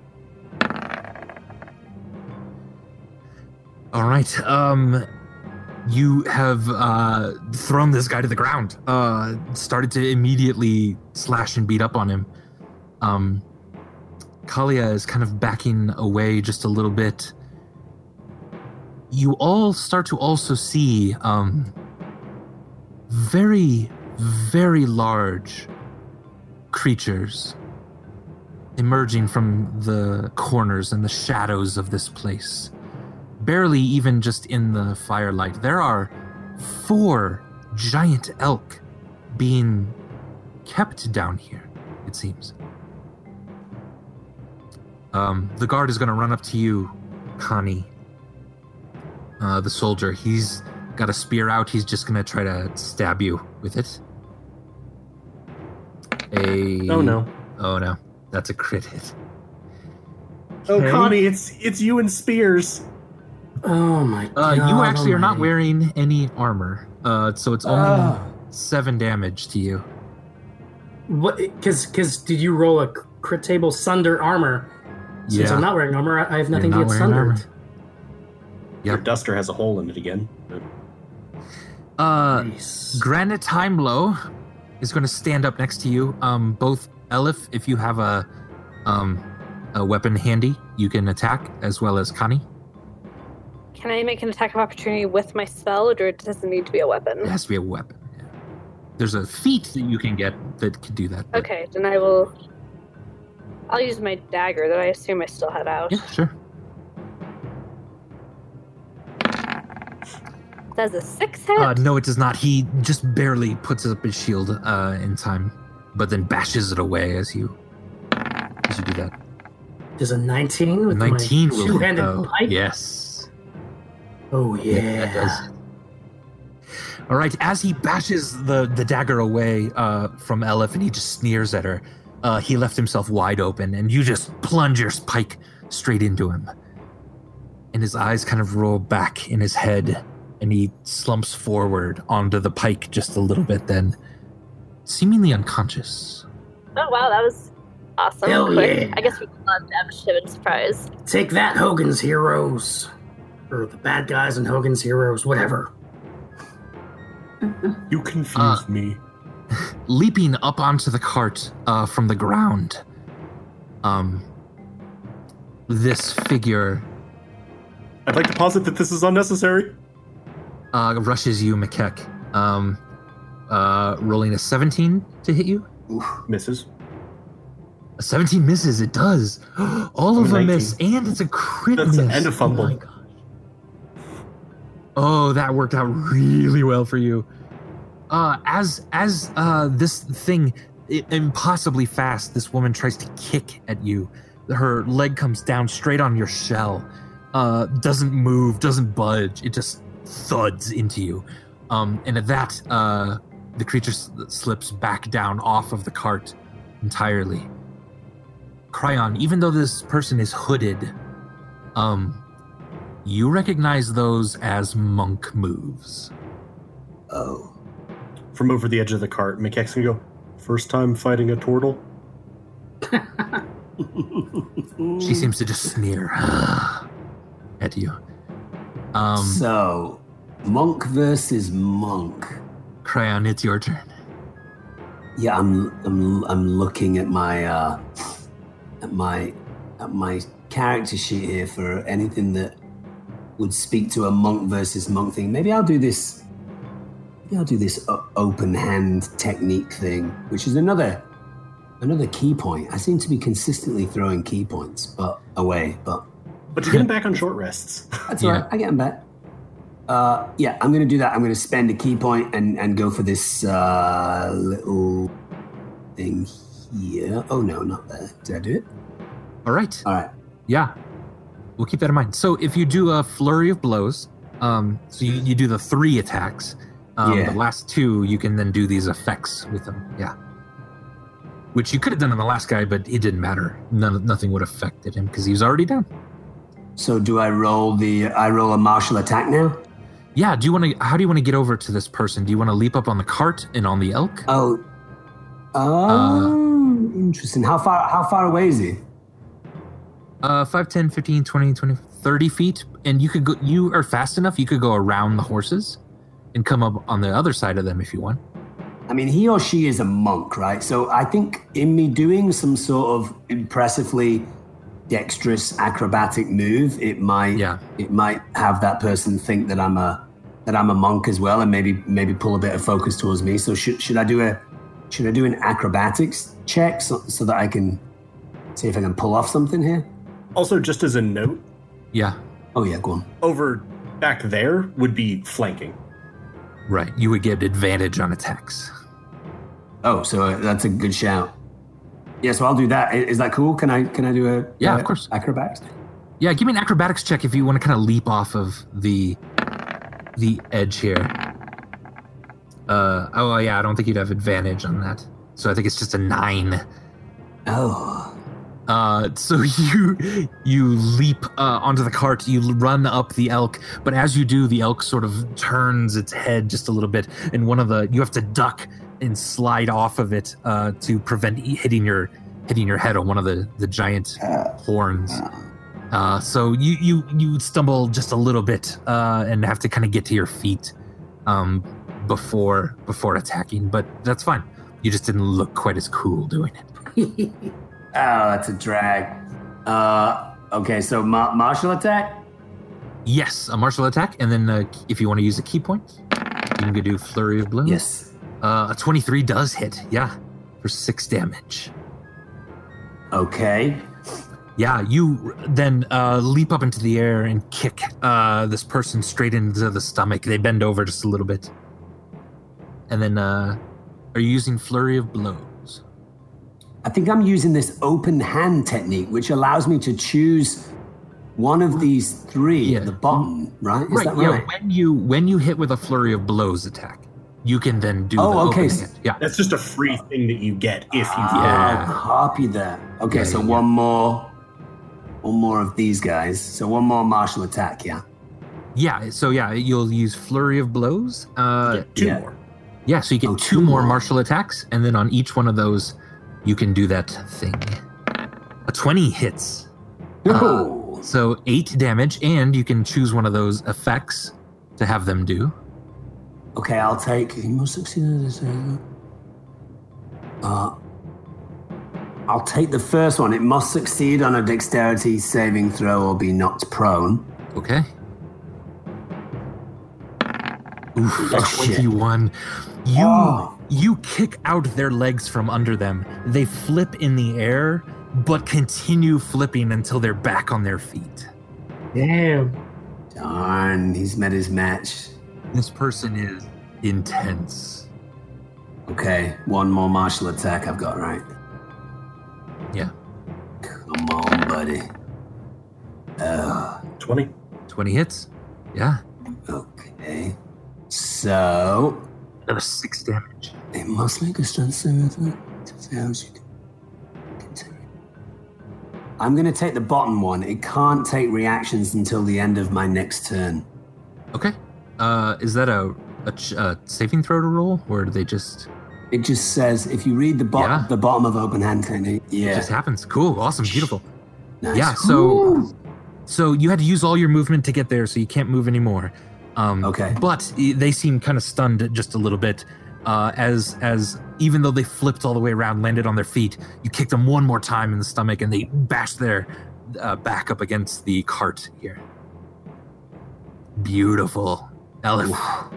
All right. Um, you have uh, thrown this guy to the ground. Uh, started to immediately slash and beat up on him. Um, Kalia is kind of backing away just a little bit. You all start to also see um, very, very large creatures emerging from the corners and the shadows of this place barely even just in the firelight. There are four giant elk being kept down here, it seems. Um, the guard is going to run up to you, Connie. Uh, the soldier. He's got a spear out. He's just going to try to stab you with it. A. Oh no. Oh no. That's a crit hit. Oh, Okay. Connie, it's it's you and Spears. Oh my Uh, god. you actually are not wearing any armor, uh, so it's only Ah. seven damage to you. What? Because because did you roll a crit table sunder armor? Since I'm not wearing armor, I I have nothing to not get wearing sundered. armor. Your duster has a hole in it again. Uh, Nice. Captain Heimlo is going to stand up next to you. Um, both Elif, if you have a um a weapon handy, you can attack as well as Connie. Can I make an attack of opportunity with my spell, or does it need to be a weapon? It has to be a weapon. yeah. There's a feat that you can get that can do that. but- Okay, then I will. I'll use my dagger that I assume I still have out. Yeah, sure. That's a six hit. Uh, no, it does not. He just barely puts up his shield uh, in time, but then bashes it away as you as you do that. Does a 19 with 19 my two-handed though. pike? Yes. Oh Yeah, that does yeah. All right, as he bashes the, the dagger away uh, from Elif and he just sneers at her, uh, he left himself wide open and you just plunge your pike straight into him. And his eyes kind of roll back in his head and he slumps forward onto the pike just a little bit, then seemingly unconscious. oh wow, that was awesome. Hell Quick. yeah. I guess we damaged him in surprise. Take that, Hogan's Heroes. Or the bad guys and Hogan's Heroes, whatever. You confused Uh, me. leaping up onto the cart uh, from the ground. Um, this figure I'd like to posit that this is unnecessary. Uh, rushes you, McKeck. Um, uh, rolling a 17 to hit you. Misses. A 17 misses. It does. All of them 19. miss, and it's a crit That's miss. an end of fumble. Oh, my gosh. oh, that worked out really well for you. Uh, as as uh, this thing i- impossibly fast, this woman tries to kick at you. Her leg comes down straight on your shell. Uh, doesn't move, doesn't budge. It just thuds into you. Um, and at that, uh, the creature s- slips back down off of the cart entirely. Cryon, even though this person is hooded, um, you recognize those as monk moves. Oh. From over the edge of the cart, McKeck's gonna go, first time fighting a turtle? She seems to just sneer at you. Um, so, monk versus monk. Cryon, it's your turn. Yeah, I'm I'm I'm looking at my uh at my at my character sheet here for anything that would speak to a monk versus monk thing. Maybe I'll do this maybe I'll do this open hand technique thing, which is another another ki point. I seem to be consistently throwing ki points but away, but But you get him back on short rests. that's all Yeah. right. I get them back. Uh, yeah, I'm going to do that. I'm going to spend a ki point and, and go for this uh, little thing here. Oh no, not there. Did I do it? All right. All right. Yeah. We'll keep that in mind. So if you do a flurry of blows, um, so you, you do the three attacks, um, Yeah. the last two you can then do these effects with them. Yeah. Which you could have done on the last guy, but it didn't matter. None, nothing would have affected him because he was already down. So do I roll the? I roll a martial attack now. Yeah. Do you want to? How do you want to get over to this person? Do you want to leap up on the cart and on the elk? Oh. Oh, interesting. How far? How far away is he? Uh, 5, 10, 15, 20, 20, 30 feet. And you could go, you are fast enough, you could go around the horses and come up on the other side of them if you want. I mean, he or she is a monk, right? So I think in me doing some sort of impressively dexterous acrobatic move, it might Yeah. it might have that person think that I'm a that I'm a monk as well, and maybe maybe pull a bit of focus towards me. So should should I do a should I do an acrobatics check so, so that I can see if I can pull off something here? Also, just as a note, Yeah, Oh yeah, go on. over back there would be flanking. right. You would get advantage on attacks. Oh, so uh, that's a good shout. Yeah, so I'll do that. Is that cool? Can I can I do a Yeah, of course. acrobatics? Yeah, give me an acrobatics check if you want to kind of leap off of the the edge here. Uh oh yeah, I don't think you'd have advantage on that. So I think it's just a nine. Oh, Uh, so you you leap uh, onto the cart, you run up the elk, but as you do, the elk sort of turns its head just a little bit, and one of the you have to duck and slide off of it uh, to prevent e- hitting your hitting your head on one of the the giant horns. Uh, so you you you stumble just a little bit uh, and have to kind of get to your feet um, before before attacking, but that's fine. You just didn't look quite as cool doing it. Oh, that's a drag. Uh, okay, so ma- martial attack. Yes, a martial attack, and then uh, if you want to use a ki point, you can go do flurry of blows. Yes. Uh, a twenty-three does hit. Yeah, for six damage. Okay. Yeah, you then uh, leap up into the air and kick uh, this person straight into the stomach. They bend over just a little bit, and then uh, are you using flurry of blows? I think I'm using this open hand technique, which allows me to choose one of these three Yeah. at the bottom. Right? Is right. that Yeah. right? When you when you hit with a flurry of blows attack, you can then do. Oh, the okay. open hand. Yeah. That's just a free thing that you get if you. Ah, yeah. Oh, copy that. Okay, Yeah, so yeah, one more, one more of these guys. So one more martial attack. Yeah. Yeah. So yeah, you'll use flurry of blows. Uh, get two yeah. more. Yeah, so you get Oh, two two more more. martial attacks, and then on each one of those, you can do that thing. A 20 hits. Oh. So eight damage, and you can choose one of those effects to have them do. Okay, I'll take. You must succeed. at this, Uh, I'll take the first one. It must succeed on a dexterity saving throw or be knocked prone. Okay. Oof, Oh, 21. You Oh. you kick out their legs from under them. They flip in the air, but continue flipping until they're back on their feet. Damn. Darn, he's met his match. This person is intense. Okay, one more martial attack I've got right. Yeah. Come on, buddy. Twenty. 20 20 hits. Yeah. okay. So Another six damage. it must make a strength saving throw. to see how you can continue. I'm gonna take the bottom one. It can't take reactions until the end of my next turn. Okay. Uh, is that a, a, a saving throw to roll, or do they just It just says if you read the bottom Yeah. the bottom of open hand technique. it just happens? Cool, awesome, beautiful. nice. Yeah. So, so you had to use all your movement to get there, so you can't move anymore. Um, Okay. But they seem kind of stunned just a little bit, uh, as as even though they flipped all the way around, landed on their feet, you kicked them one more time in the stomach, and they bashed their uh, back up against the cart here. Beautiful, Elif.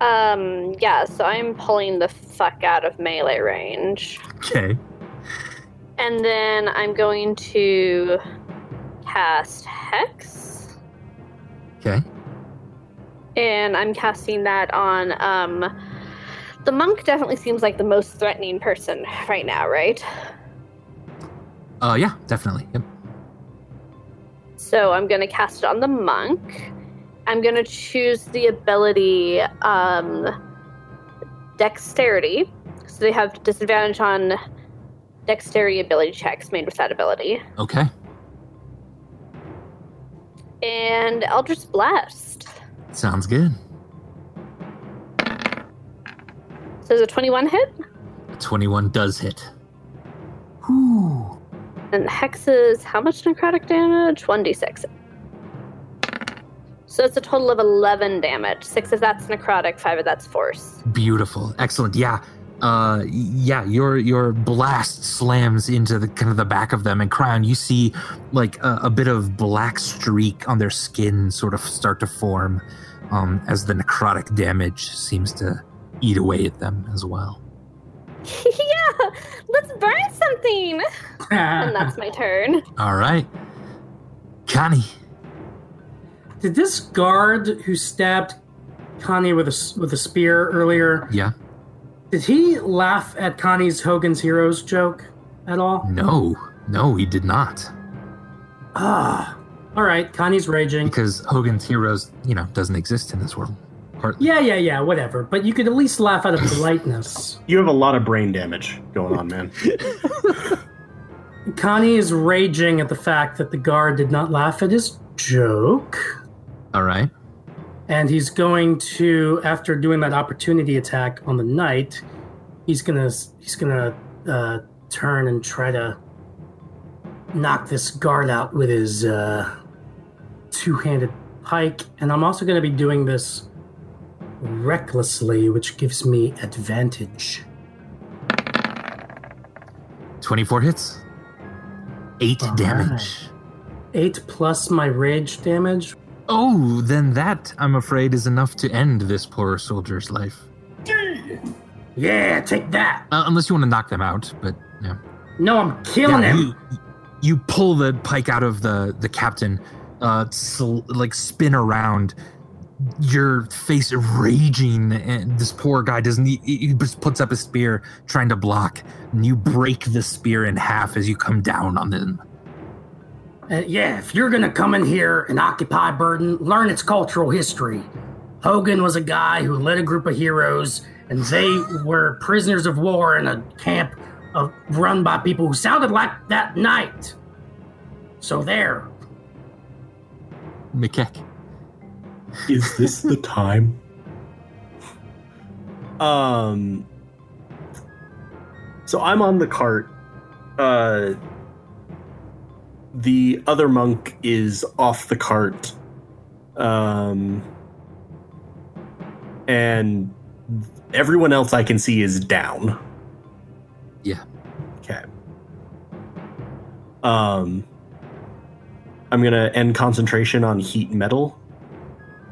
Um, yeah, so I'm pulling the fuck out of melee range. Okay. And then I'm going to cast Hex. Okay. And I'm casting that on um the monk definitely seems like the most threatening person right now, right? Uh, yeah, definitely. Yep. So I'm going to cast it on the monk. I'm going to choose the ability um, Dexterity. So they have disadvantage on dexterity ability checks made with that ability. Okay. And Eldritch Blast. Sounds good. So is a 21 hit? 21 does hit. And hexes, how much necrotic damage? 1d6. So it's a total of 11 damage. Six of that's necrotic, five of that's force. Beautiful. Excellent. Yeah. Uh yeah, your your blast slams into the kind of the back of them and Cryon, you see like a, a bit of black streak on their skin sort of start to form um as the necrotic damage seems to eat away at them as well. yeah, let's burn something. And that's my turn. All right. Connie. Did this guard who stabbed Connie with a s- with a spear earlier? Yeah. Did he laugh at Connie's Hogan's Heroes joke at all? No. No, he did not. Ah, all right. Connie's raging. Because Hogan's Heroes, you know, doesn't exist in this world. Partly. Yeah, yeah, yeah. Whatever. But you could at least laugh out of politeness. You have a lot of brain damage going on, man. Connie is raging at the fact that the guard did not laugh at his joke. All right. and he's going to after doing that opportunity attack on the knight he's gonna he's gonna uh, turn and try to knock this guard out with his uh, two-handed pike and i'm also gonna be doing this recklessly which gives me advantage 24 hits. 8 All damage. eight plus my rage damage Oh, then that, I'm afraid, is enough to end this poor soldier's life. yeah take that Uh, unless you want to knock them out, but yeah. no i'm killing Yeah, him you, you pull the pike out of the, the captain, uh, sl- like spin around, your face raging, and this poor guy doesn't, he, he just puts up a spear trying to block, and you break the spear in half as you come down on them. Uh, yeah, if you're gonna come in here and occupy Burden, learn its cultural history. Hogan was a guy who led a group of heroes, and they were prisoners of war in a camp uh, run by people who sounded like that knight. So there. McKeck. Is this the time? Um. So I'm on the cart. Uh. The other monk is off the cart. Um. And everyone else I can see is down. Yeah. Okay. Um. I'm gonna end concentration on heat metal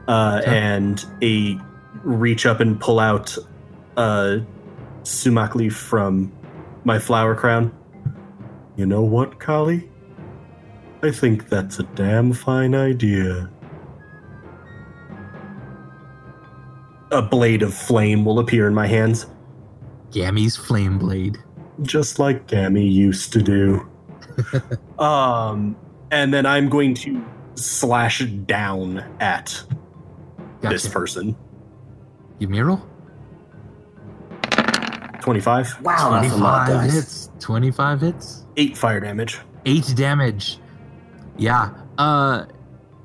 uh, Okay. and a reach up and pull out a sumac leaf from my flower crown. You know what, Kali? I think that's a damn fine idea. A blade of flame will appear in my hands, Gammy's flame blade. just like Gammy used to do. um, and then I'm going to slash down at Gotcha. this person. Give me a roll. 25. Wow, that's a lot, 25 guys. hits. 25 hits. 8 fire damage. Eight damage. Yeah. Uh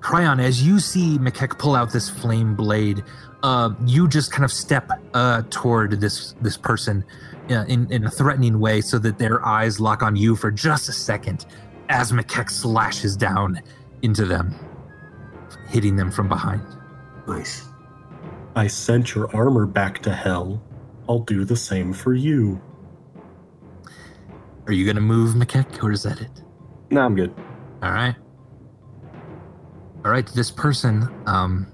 Cryon, as you see McKeck pull out this flame blade, uh, you just kind of step uh, toward this this person uh, in, in a threatening way so that their eyes lock on you for just a second as McKeck slashes down into them, hitting them from behind. Nice. I sent your armor back to hell. I'll do the same for you. Are you going to move, McKeck, or is that it? No, I'm good. All right. All right, this person, um,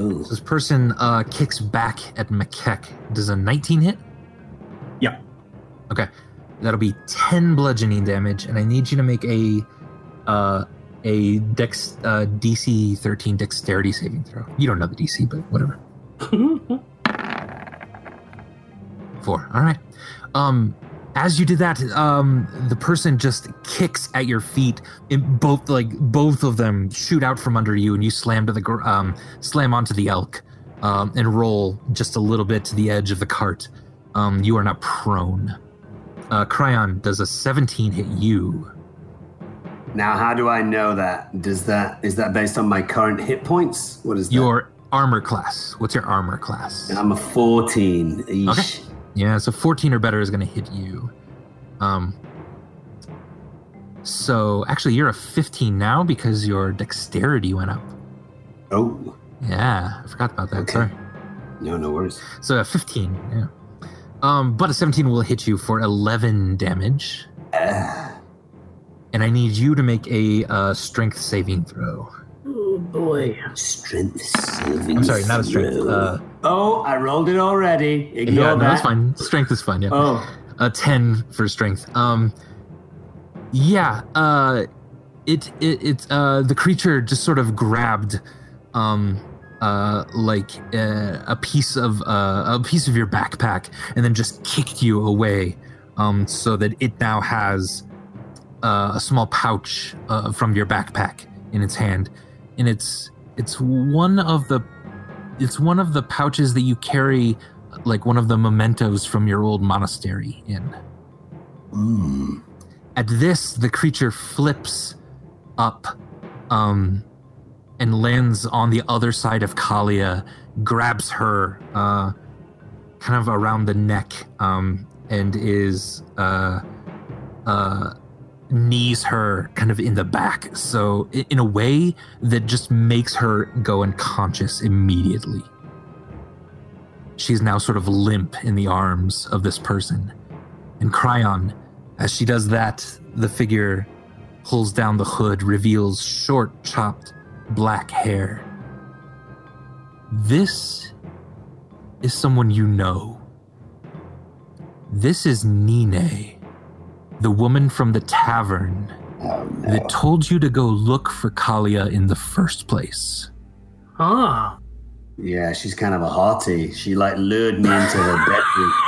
Ooh. this person uh, kicks back at McKeck. Does a 19 hit? Yeah. Okay, that'll be 10 bludgeoning damage, and I need you to make a uh, a dex uh, DC 13 dexterity saving throw. You don't know the DC, but whatever. Four. All right. Um, as you did that, um, the person just kicks at your feet. In both, like both of them, shoot out from under you, and you slam to the gr- um, slam onto the elk, um, and roll just a little bit to the edge of the cart. Um, you are not prone. Uh, Cryon does a 17 hit you. Now, how do I know that? Does that is that based on my current hit points? What is that? Your armor class. What's your armor class? I'm a 14. Eesh. Okay. Yeah, so 14 or better is going to hit you. Um. So actually, you're a 15 now because your dexterity went up. Oh, Yeah, I forgot about that. Okay. Sorry. no, no worries. So a 15. Yeah. Um, but a 17 will hit you for 11 damage, Ah, and I need you to make a uh, strength saving throw. Oh boy. strength saving. I'm sorry, not a strength. Uh, oh, I rolled it already. Ignore yeah, no, that. that's fine. Strength is fine. Yeah. Oh, a 10 for strength um yeah uh it it it's uh the creature just sort of grabbed um uh like uh, a piece of uh a piece of your backpack and then just kicked you away um so that it now has uh, a small pouch uh, from your backpack in its hand and it's it's one of the it's one of the pouches that you carry like one of the mementos from your old monastery in. mm. At this, the creature flips up um, and lands on the other side of Kalia, grabs her uh, kind of around the neck, um, and is uh, uh, knees her kind of in the back. So, in a way that just makes her go unconscious immediately. She's now sort of limp in the arms of this person. And Cryon, as she does that, the figure pulls down the hood, reveals short, chopped black hair. This is someone you know. This is Nine, the woman from the tavern oh no. that told you to go look for Kalia in the first place. Ah. Yeah, she's kind of a hottie. She like lured me into her bedroom.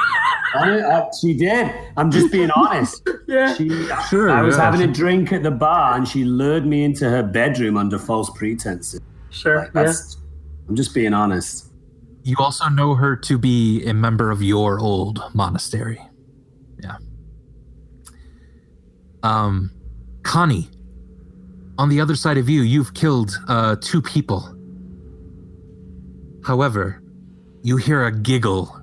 I, I, she did. I'm just being honest. Yeah. She, Sure, I was yeah. having a drink at the bar, and she lured me into her bedroom under false pretenses. Sure. Like, yeah. I'm just being honest. You also know her to be a member of your old monastery. Yeah. Um, Connie, on the other side of you, you've killed uh, two people. However, you hear a giggle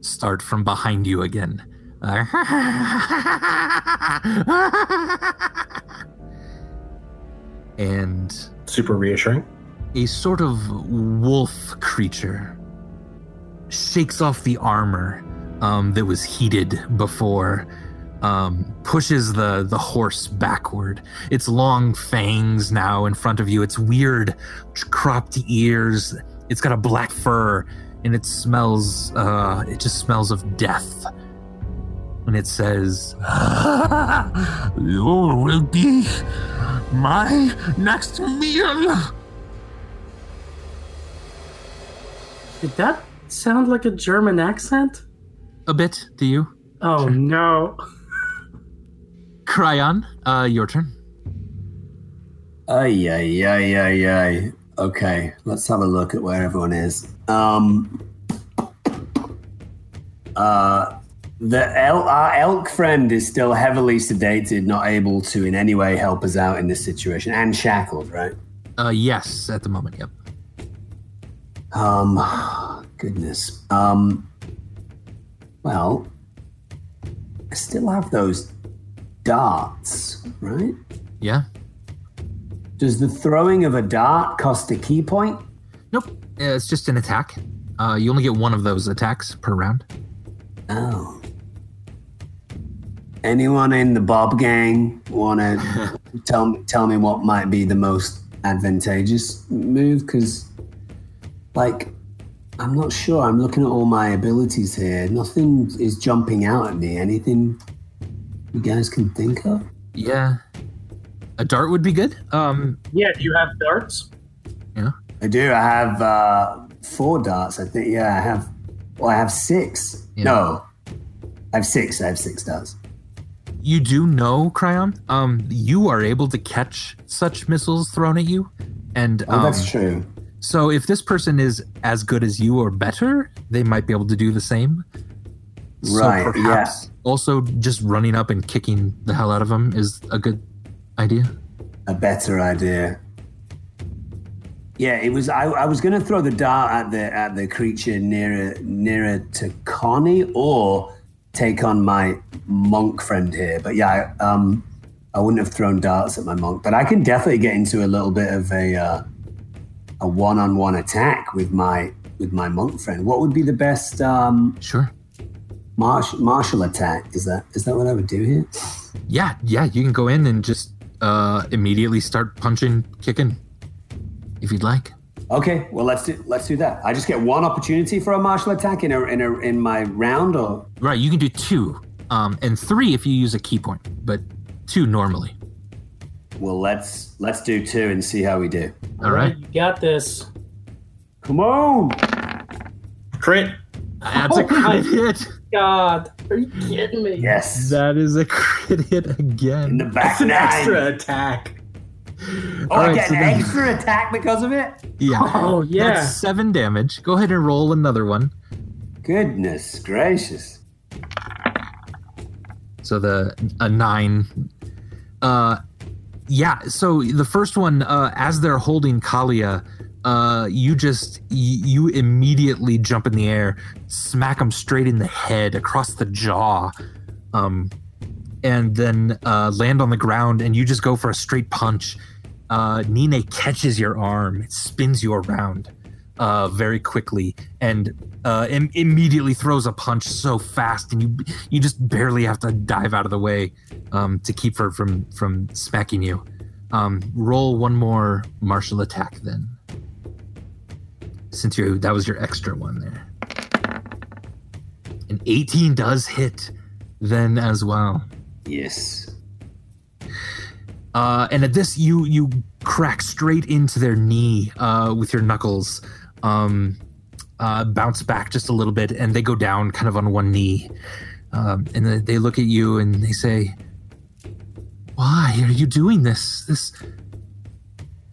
start from behind you again. Uh, and Super reassuring. a sort of wolf creature shakes off the armor um, that was heated before, um, pushes the the horse backward. Its long fangs now in front of you. Its weird cropped ears. It's got a black fur, and it smells. Uh, it just smells of death. And it says, "You will be my next meal." Did that sound like a German accent? A bit, do you? Oh no. Cryon, uh, your turn. Ay, ay, ay, ay, ay. Okay, let's have a look at where everyone is. Um, uh, the el- our elk friend is still heavily sedated, not able to in any way help us out in this situation, and shackled, right? Uh, yes, at the moment, yep. Um, goodness. Um, well, I still have those darts, right? Yeah? Does the throwing of a dart cost a ki point? Nope, it's just an attack. Uh, you only get one of those attacks per round. Oh. Anyone in the Bob gang want to tell me tell me what might be the most advantageous move? Because, like, I'm not sure. I'm looking at all my abilities here. Nothing is jumping out at me. Anything you guys can think of? Yeah. a dart would be good. Um, Yeah, do you have darts? Yeah. I do. I have uh, four darts. I think. Yeah, I have. Well, I have six. Yeah. No, I have six. I have six darts. you do know, Cryon. Um, you are able to catch such missiles thrown at you, and Oh, um, that's true. so if this person is as good as you or better, they might be able to do the same. So Right, perhaps also just running up and kicking the hell out of them is a good idea. A better idea. Yeah, it was. I, I was going to throw the dart at the at the creature nearer nearer to Connie, or take on my monk friend here. But yeah, I, um, I wouldn't have thrown darts at my monk. But I can definitely get into a little bit of a uh, a one on one attack with my with my monk friend. What would be the best um, Sure. Martial martial attack? Is that is that what I would do here? Yeah, yeah. You can go in and just uh, immediately start punching, kicking, if you'd like. Okay, well let's do let's do that. I just get one opportunity for a martial attack in a in a in my round, or Right. You can do two, um, and three if you use a ki point, but two normally. well let's let's do two and see how we do. All right. You got this. Come on! Crit. That's a Oh my- crit hit. God, are you kidding me? Yes, That is a crit hit in again. the back That's an nine. extra attack. Oh, All I right, get so an then- extra attack because of it. Yeah. Oh yeah. That's seven damage. Go ahead and roll another one. Goodness gracious! So the a nine. Uh, yeah. So the first one, uh, as they're holding Kalia, uh, you just you immediately jump in the air, smack him straight in the head across the jaw, um, and then uh, land on the ground, and you just go for a straight punch. Uh, Nine catches your arm, it spins you around uh, very quickly, and uh, Im- immediately throws a punch so fast, and you you just barely have to dive out of the way um, to keep her from from smacking you. Um, roll one more martial attack then, since you that was your extra one there. An 18 does hit then as well. Yes. Uh, and at this, you you crack straight into their knee uh, with your knuckles, um, uh, bounce back just a little bit, and they go down kind of on one knee. Um, and they- they look at you and they say, "Why are you doing this? This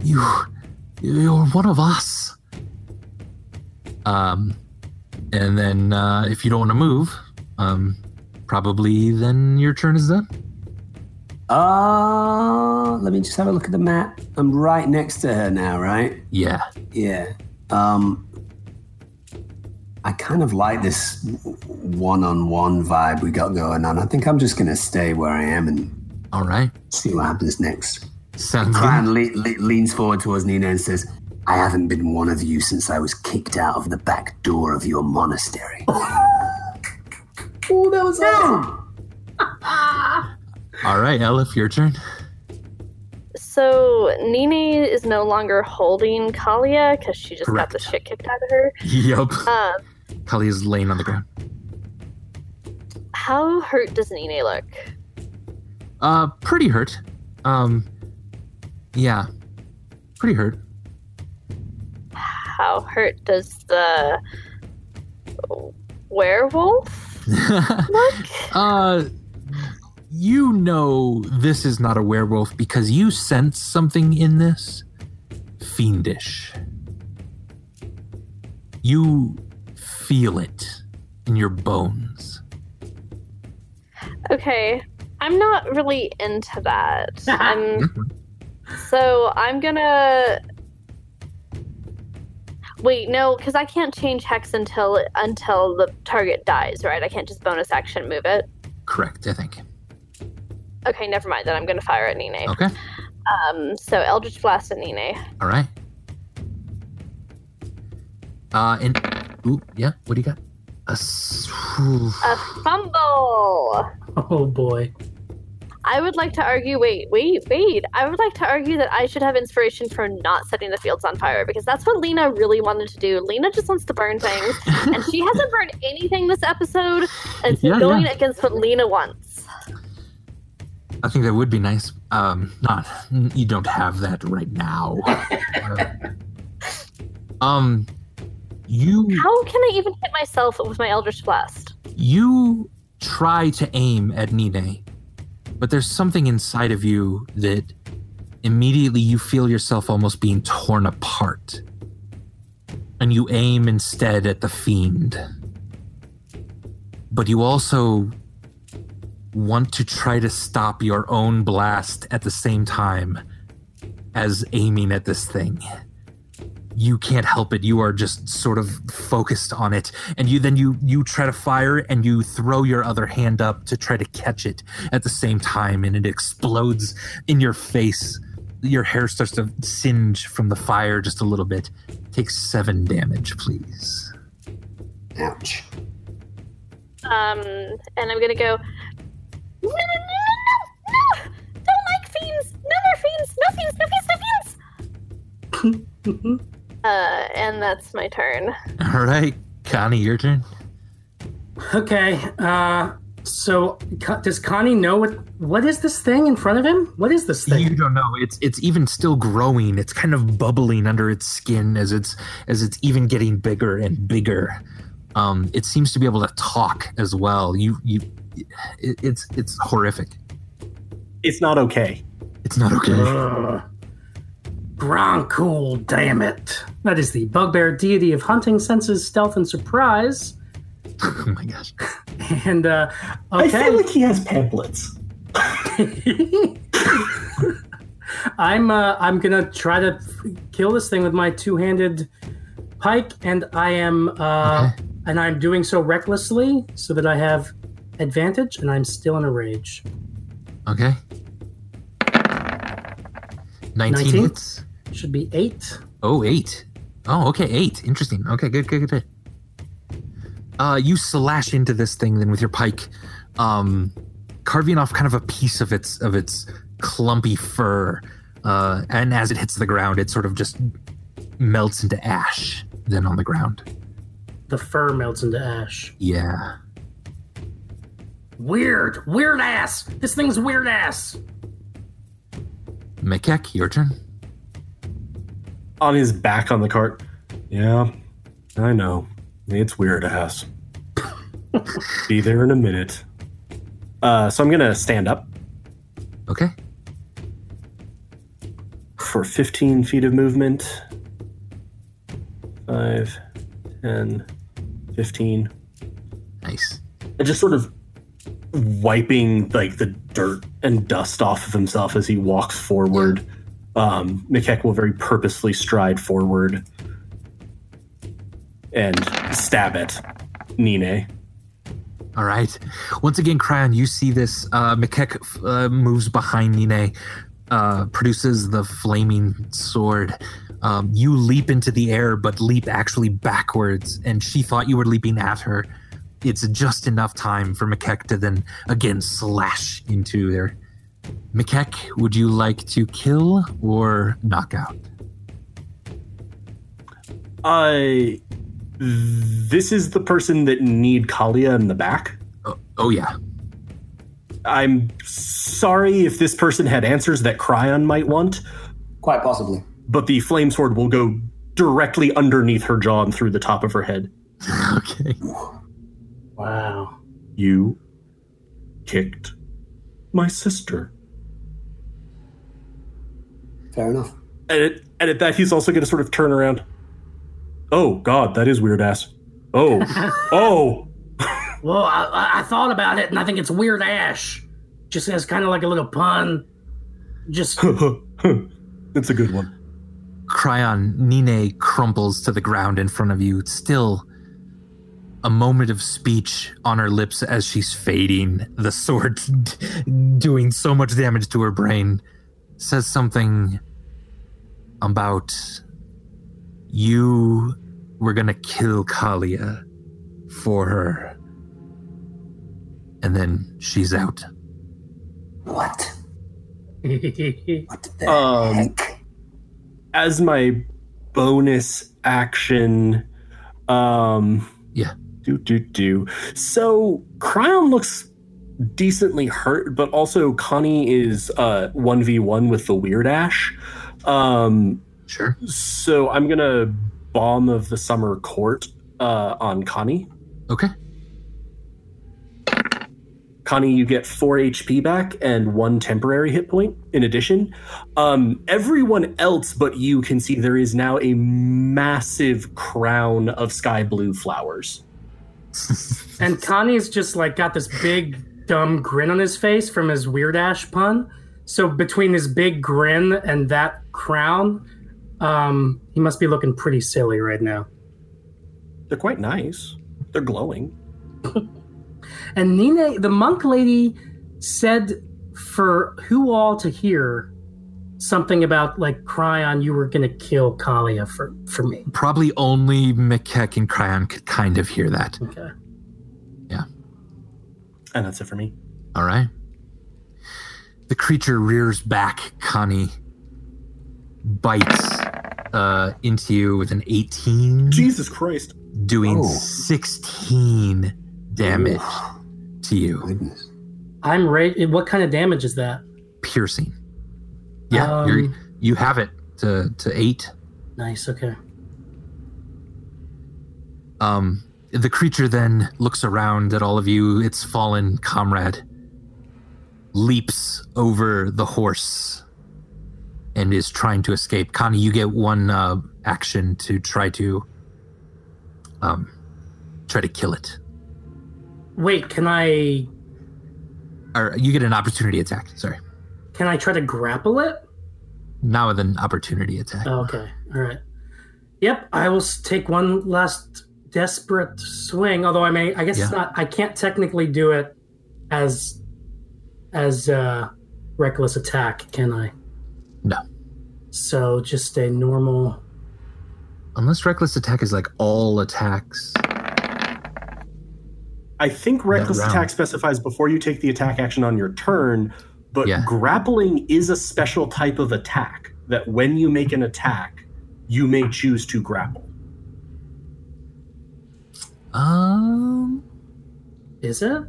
you you're one of us." Um, and then uh, if you don't want to move, um, probably then your turn is done. Uh, let me just have a look at the map. I'm right next to her now, right? Yeah. Yeah. Um, I kind of like this one-on-one vibe we got going on. I think I'm just gonna stay where I am and All right. see what happens next. Sounds good. Clan le- le- leans forward towards Nina and says, "I haven't been one of you since I was kicked out of the back door of your monastery." Oh, that was awesome. All right, Elif, your turn. So Nene is no longer holding Kalia because she just got the shit kicked out of her. Yup. Um, Kali is laying on the ground. how hurt does Nene look? Uh, pretty hurt. Um, yeah, pretty hurt. How hurt does the werewolf look? uh, you know this is not a werewolf because you sense something in this fiendish. You feel it in your bones. Okay, I'm not really into that. I'm so I'm gonna wait. No, because I can't change hex until until the target dies. Right? I can't just bonus action move it. Correct, I think. Okay, never mind. Then I'm gonna fire at Nene. Okay. Um, so Eldritch Blast at Nene. All right. Uh, and ooh, yeah. What do you got? A s- whew. A fumble. Oh boy. I would like to argue. Wait, wait, wait. I would like to argue that I should have inspiration for not setting the fields on fire because that's what Lena really wanted to do. Lena just wants to burn things, and she hasn't burned anything this episode. And it's Yeah, going yeah. against what Lena wants. I think that would be nice. Um, not you don't have that right now. Um, you How can I even hit myself with my Eldritch Blast? you try to aim at Nine, but there's something inside of you that immediately you feel yourself almost being torn apart. And you aim instead at the fiend. But you also want to try to stop your own blast at the same time as aiming at this thing you can't help it you are just sort of focused on it and you then you you try to fire and you throw your other hand up to try to catch it at the same time and it explodes in your face your hair starts to singe from the fire just a little bit take seven damage please Ouch. Um, and I'm gonna go. No, no, no, no, no, no! Don't like fiends. No more fiends. No fiends. No fiends. No fiends. uh, and that's my turn. all right connie your turn Okay, uh, so does Connie know what what is this thing in front of him? What is this thing? You don't know. It's it's even still growing. It's kind of bubbling under its skin as it's as it's even getting bigger and bigger. Um, it seems to be able to talk as well. You you, it, it's it's horrific. It's not okay. It's not okay. Ugh. Grankhul, damn it. That is the bugbear deity of hunting, senses, stealth, and surprise. oh my gosh. And, uh, I feel like he has pamphlets. I'm, uh, I'm gonna try to kill this thing with my two-handed pike, and I am, uh, Okay. and I'm doing so recklessly so that I have advantage, and I'm still in a rage. Okay. 19, 19? hits. Should be eight. Oh, eight. Oh, okay, eight. Interesting. Okay, good, good, good, good. Uh, you slash into this thing then with your pike, um, carving off kind of a piece of its of its clumpy fur. Uh, and as it hits the ground, it sort of just melts into ash. Then on the ground. The fur melts into ash. Yeah. Weird, weird ass. This thing's weird ass. McKeck, your turn. On his back on the cart. Yeah, I know. It's weird ass. Be there in a minute. Uh, so I'm gonna stand up Okay. for 15 feet of movement. 5, 10, 15. Nice. And just sort of wiping like the dirt and dust off of himself as he walks forward. Um, McKeck will very purposely stride forward and stab at Nine. All right. Once again, Cryon, you see this. Uh, McKeck uh, moves behind Nine, uh, produces the flaming sword. Um, you leap into the air, but leap actually backwards, and she thought you were leaping at her. It's just enough time for McKeck to then again slash into there. McKeck, would you like to kill or knock out? I. This is the person that need Kalia in the back. Oh, oh yeah. I'm sorry if this person had answers that Cryon might want, Quite possibly. but the flame sword will go directly underneath her jaw and through the top of her head. okay. Wow. You kicked my sister. Fair enough. And at, and at that, he's also going to sort of turn around. Oh, God, that is weird ass. Oh, oh. Well, I, I- I thought about it, and I think it's weird ash. Just as kind of like a little pun. Just it's a good one. Cryon, Nine crumples to the ground in front of you. Still a moment of speech on her lips as she's fading, the sword doing so much damage to her brain. Says something about you were gonna kill Kalia for her. And then she's out. What? What the Um, heck? As my bonus action, um, Yeah. do do do. So Cryon looks decently hurt, but also Connie is uh, 1v1 with the Weird Ash. Um, Sure. so I'm going to Balm of the Summer Court uh, on Connie. Okay. Connie, you get four HP back and one temporary hit point in addition. Um, everyone else but you can see there is now a massive crown of sky blue flowers. And Connie's just like got this big dumb grin on his face from his weird ash pun. So between his big grin and that crown, um, he must be looking pretty silly right now. They're quite nice. They're glowing. And Nina, the monk lady, said for who all to hear something about like Cryon, you were gonna kill Kalia for for me. Probably only McKeck and Cryon could kind of hear that. Okay. And that's it for me. All right. The creature rears back, Connie, bites uh, into you with an 18, Jesus Christ. doing Oh. 16 damage to you. Goodness. I'm ready. What kind of damage is that? Piercing. Yeah, you're, Um, you have it to, to eight. Nice. Okay. Um, the creature then looks around at all of you, its fallen comrade, leaps over the horse, and is trying to escape. Connie, you get one uh, action to try to um, try to kill it, Wait, can I or you get an opportunity attack. Sorry, can I try to grapple it? Not with an opportunity attack. Oh, okay. All right. Yep. I will take one last desperate swing. Although I may, I guess it's not. I can't technically do it as as uh, reckless attack, can I? No. So just a normal. Unless reckless attack is like all attacks. I think reckless attack specifies before you take the attack action on your turn, but Yeah. grappling is a special type of attack that when you make an attack, you may choose to grapple. Um, Is it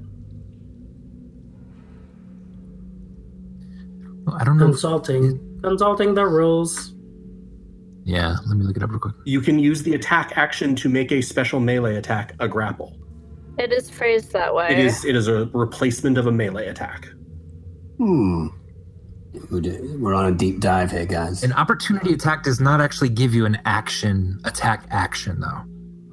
I don't know. if- consulting? Consulting the rules. yeah, let me look it up real quick. You can use the attack action to make a special melee attack a grapple. It is phrased that way. It is it is a replacement of a melee attack. Hmm. We're We're on a deep dive here, guys. An opportunity attack does not actually give you an action attack action though.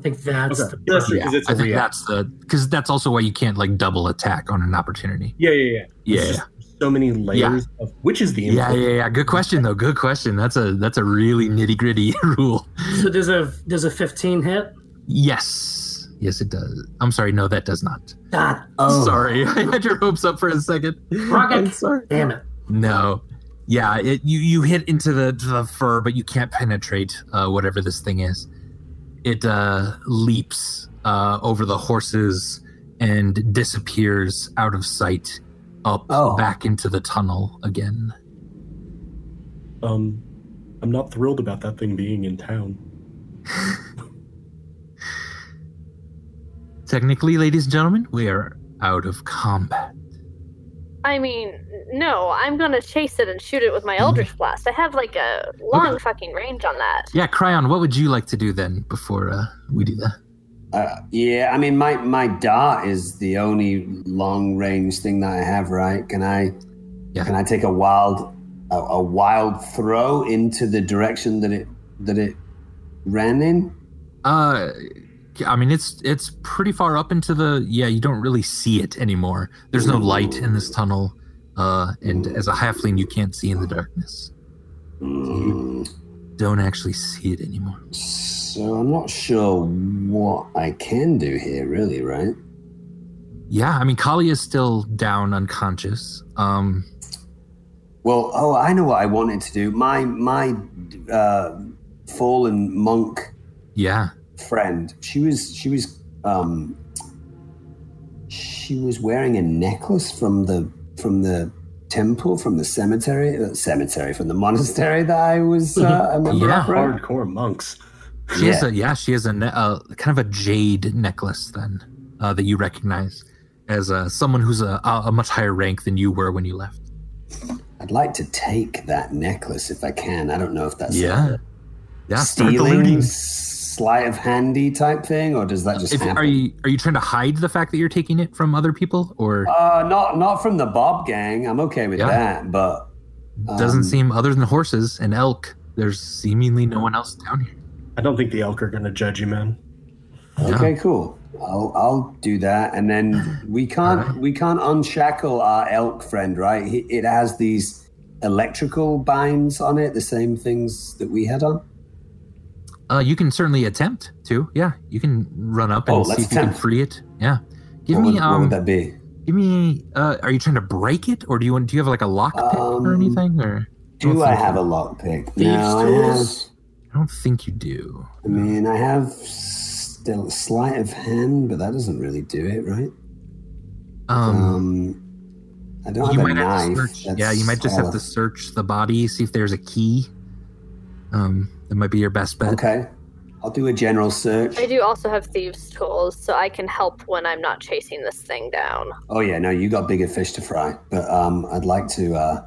I think that's Okay. the Yeah, that's true, Yeah, 'cause it's a I think react. that's the because that's also why you can't like double attack on an opportunity. Yeah, yeah, yeah. Yeah, It's so many layers of which is the Yeah, yeah, yeah. Good question though. Good question. That's a that's a really nitty gritty rule. So does a does a 15 hit? Yes, yes, it does. I'm sorry. No, that does not. God Oh. Sorry, I had your hopes up for a second. Rocket. I'm sorry. damn it. No. Yeah, it, you you hit into the, to the fur, but you can't penetrate uh, whatever this thing is. It uh, leaps uh, over the horses and disappears out of sight, up Oh. back into the tunnel again. Um I'm not thrilled about that thing being in town. Technically, ladies and gentlemen, we are out of combat. I mean, no, I'm gonna chase it and shoot it with my. Eldritch Blast. I have like a long fucking range on that. Yeah, Cryon, what would you like to do then before uh, we do that? Uh, yeah, I mean, my, my dart is the only long range thing that I have, right? Can I Yeah. can I take a wild a, a wild throw into the direction that it that it ran in? Uh, I mean, it's it's pretty far up into the. Yeah, you don't really see it anymore. There's no light in this tunnel, uh, and as a halfling, you can't see in the darkness. Hmm. Don't actually see it anymore. So I'm not sure what I can do here, really, right? Yeah, I mean, Kali is still down unconscious. Um, Well, oh, I know what I wanted to do. My my uh, fallen monk yeah, friend, she was she was um she was wearing a necklace from the from the temple from the cemetery uh, cemetery from the monastery that I was uh, a member Yeah. of, right? Hardcore monks. she has a yeah, she has a ne- uh, kind of a jade necklace then uh, that you recognize as uh, someone who's a, a a much higher rank than you were when you left. I'd like to take that necklace if I can. I don't know if that's Yeah. Yeah. a Start stealing, looting. Sleight of handy type thing, or does that just If, are you are you trying to hide the fact that you're taking it from other people, or Uh, not not from the Bob gang. I'm okay with Yeah. that, but doesn't um, seem other than horses and elk? There's seemingly no one else down here. I don't think the elk are going to judge you, man. Yeah. Okay, cool. I'll I'll do that, and then we can't Alright. we can't unshackle our elk friend, right? He, it has these electrical binds on it, the same things that we had on. Uh, you can certainly attempt to. Yeah, you can run up and Oh, see if you can free it. Yeah. Give what, me would, what um. would that be? Give me. Uh, are you trying to break it, or do you want? Do you have like a lockpick or Um, anything? Or Do I have a lockpick? Thieves' No, I have. I don't think you do. I mean, I have still a sleight of hand, but that doesn't really do it, right? Um. Um, I don't you have a might have to knife. search. Yeah, you might just have to search the body, see if there's a key. Um, that might be your best bet. Okay, I'll do a general search. I do also have thieves' tools, so I can help when I'm not chasing this thing down. Oh yeah, no, you got bigger fish to fry. But um, I'd like to uh,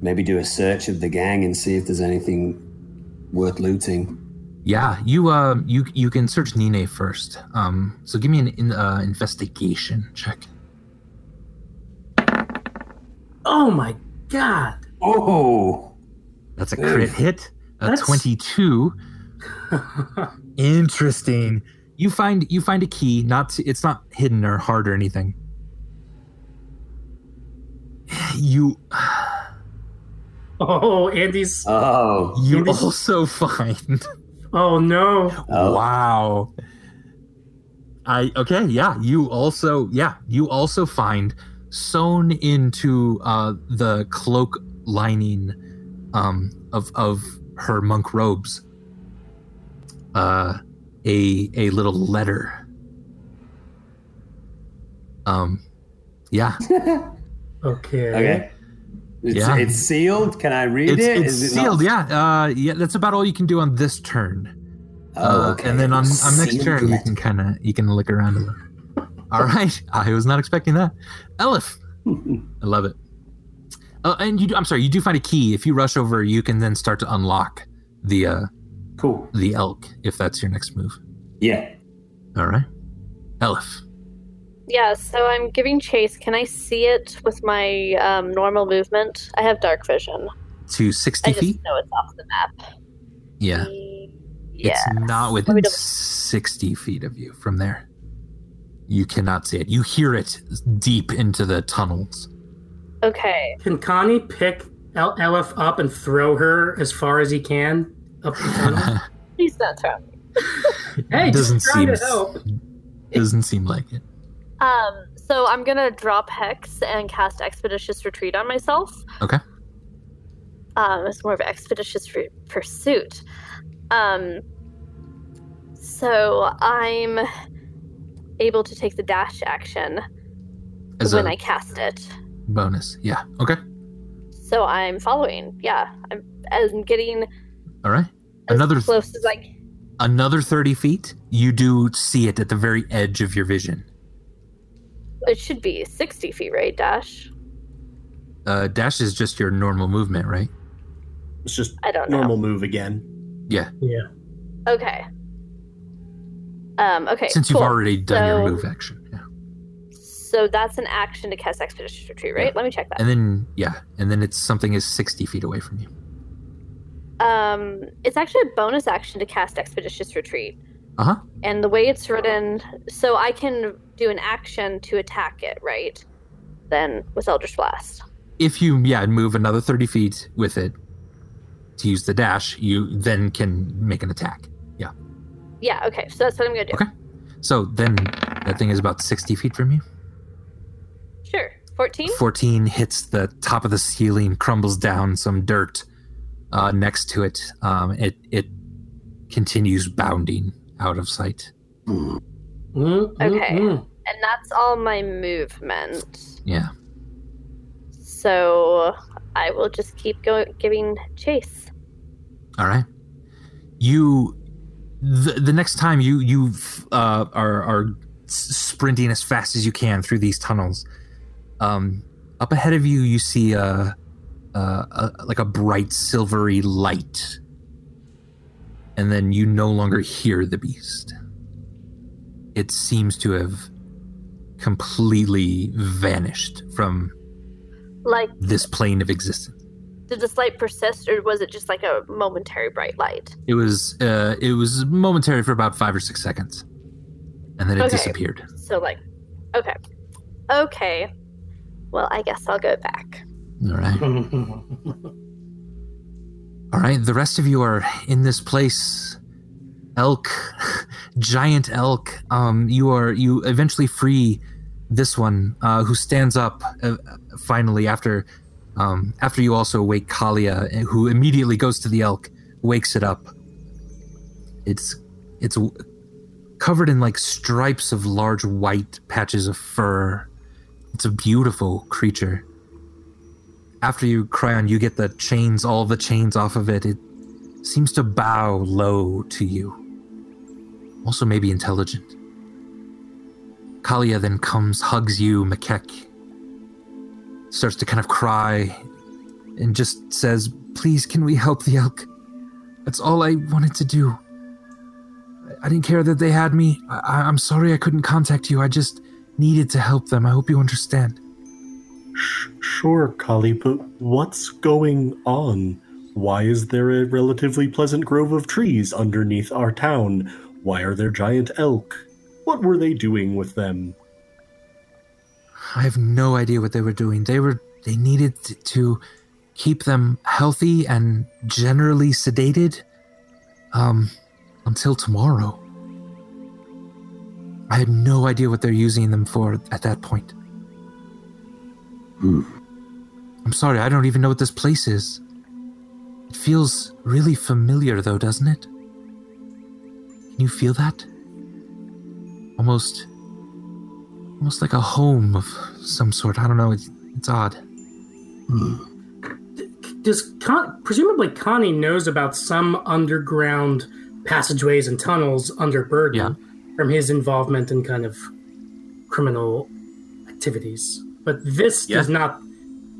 maybe do a search of the gang and see if there's anything worth looting. Yeah, you uh, you you can search Nine first. Um, so give me an in, uh, investigation check. Oh my god. Oh, That's a Oof. crit hit. A That's- twenty-two. Interesting. You find you find a key. Not to, it's not hidden or hard or anything. You Oh, Andy's. oh, you Maybe- also find. Oh no. oh. Wow. I okay, yeah. You also yeah, you also find sewn into uh the cloak lining um of of her monk robes uh a a little letter. Um yeah. Okay. Okay. It's, Yeah. it's sealed. Can I read It's, it? it's Is it sealed, not- yeah. Uh yeah, that's about all you can do on this turn. Oh, Uh, okay. And then on, on next Sealed turn, you can kind of you can look around a little. All right, I was not expecting that. Elif, I love it. Uh, and you, do, I'm sorry, you do find a key. If you rush over, you can then start to unlock the uh, cool. the elk. If that's your next move. Yeah. All right, Elif. Yeah, so I'm giving chase. Can I see it with my um, normal movement? I have dark vision. To 60 I just feet. know it's off the map. Yeah, Yeah. it's not within 60 feet of you from there. You cannot see it. You hear it deep into the tunnels. Okay. Can Connie pick El- Elif up and throw her as far as he can up the tunnel? Please don't throw me. hey, doesn't just trying seem to help. doesn't seem like it. Um, so I'm gonna drop Hex and cast Expeditious Retreat on myself. Okay. Um, it's more of an expeditious re- pursuit. Um, so I'm able to take the dash action As when a I cast it. Bonus. Yeah. Okay. So I'm following. Yeah, I'm, I'm getting All right. as Another close as I can. another 30 feet. You do see it at the very edge of your vision. It should be 60 feet, right, Dash? Uh, dash is just your normal movement, right? It's just I don't know. normal move again. Yeah. Yeah. Okay. Um, okay. Since cool. you've already done your move action. Yeah. So that's an action to cast Expeditious Retreat, right? Let me check that. And then yeah, and then it's something is 60 feet away from you. Um, it's actually a bonus action to cast Expeditious Retreat. Uh-huh. And the way it's written, so I can do an action to attack it, right? Then with Eldritch Blast. If you yeah, move another 30 feet with it to use the dash, you then can make an attack. Yeah. Yeah, okay. So that's what I'm gonna do. Okay. So then that thing is about 60 feet from you. Sure. 14? 14 hits the top of the ceiling, crumbles down some dirt uh, next to it. Um, it it continues bounding out of sight. Hmm. Mm, mm, Okay. mm. And that's all my movement. Yeah. So I will just keep going giving chase. All right. You the, the next time you you uh, are are sprinting as fast as you can through these tunnels. Um, up ahead of you, you see a, a, a like a bright silvery light, and then you no longer hear the beast. It seems to have completely vanished from Like, this plane of existence. did this light persist, or was it just like a momentary bright light? It was uh, it was momentary for about five or six seconds, and then it Okay. disappeared. So, like, okay. Okay. Well, I guess I'll go back. All right. All right, the rest of you are in this place. Elk, giant elk. Um, you are you eventually free this one, uh, who stands up uh, finally after, um, after you also wake Kalia, who immediately goes to the elk, wakes it up. It's it's covered in like stripes of large white patches of fur. It's a beautiful creature after you Cryon, you get the chains, all the chains off of it. It seems to bow low to you. Also, maybe intelligent. Kalia then comes, hugs you, McKeck, starts to kind of cry, and just says, Please, can we help the elk? That's all I wanted to do. I- didn't care that they had me. I- I'm sorry I couldn't contact you. I just needed to help them. I hope you understand. Sh- Sure, Kali, but what's going on? Why is there a relatively pleasant grove of trees underneath our town? Why are there giant elk? What were they doing with them? I have no idea what they were doing. They were they needed to keep them healthy and generally sedated um until tomorrow. I had no idea what they're using them for at that point. Hmm. I'm sorry, I don't even know what this place is. It feels really familiar though, doesn't it? Can you feel that? Almost almost like a home of some sort. I don't know. It's, it's odd. Hmm. Does Con- presumably Connie knows about some underground passageways and tunnels under Burden Yeah. From his involvement in kind of criminal activities. But this does not.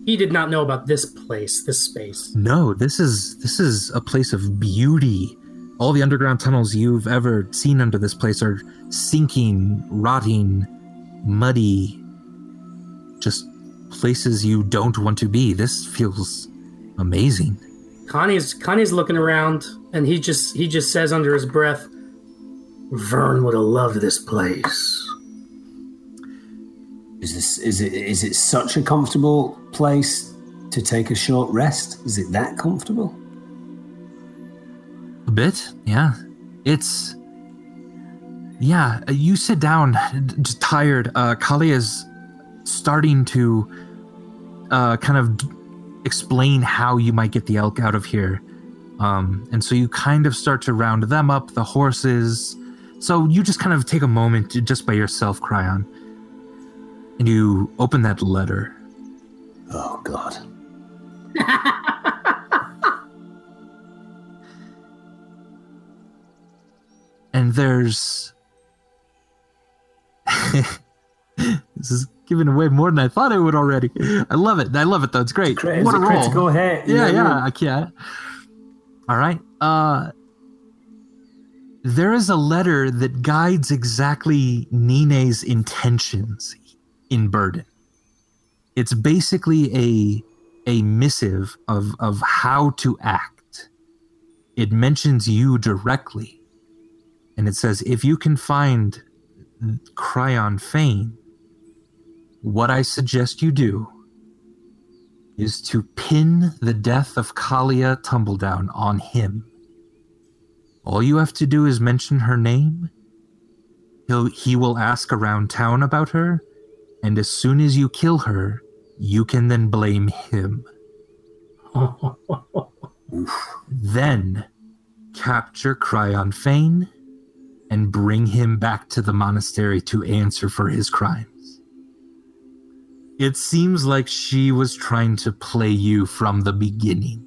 He did not know about this place, this space. No, this is this is a place of beauty. All the underground tunnels you've ever seen under this place are sinking, rotting, muddy. Just places you don't want to be. This feels amazing. Connie's Connie's looking around, and he just he just says under his breath, "Vern would have loved this place." Is this is it is it such a comfortable place to take a short rest? Is it that comfortable? A bit, yeah. It's yeah. uh, You sit down, just tired. Uh, Kali is starting to uh, kind of d- explain how you might get the elk out of here, um, and so you kind of start to round them up, the horses. So you just kind of take a moment to, just by yourself, Cryon, and you open that letter. Oh God. and there's this is giving away more than I thought it would already. I love it. I love it though. It's great. Crit- what a it's roll. critical hit. Yeah, You yeah, I can't. All right. Uh there is a letter that guides exactly Nine's intentions in Burden. It's basically a a missive of of how to act. It mentions you directly. And it says if you can find Cryon Fane, what I suggest you do is to pin the death of Kalia Tumbledown on him. All you have to do is mention her name. He'll, he will ask around town about her, and as soon as you kill her, you can then blame him. Then capture Cryon Fane and bring him back to the monastery to answer for his crimes. It seems like she was trying to play you from the beginning.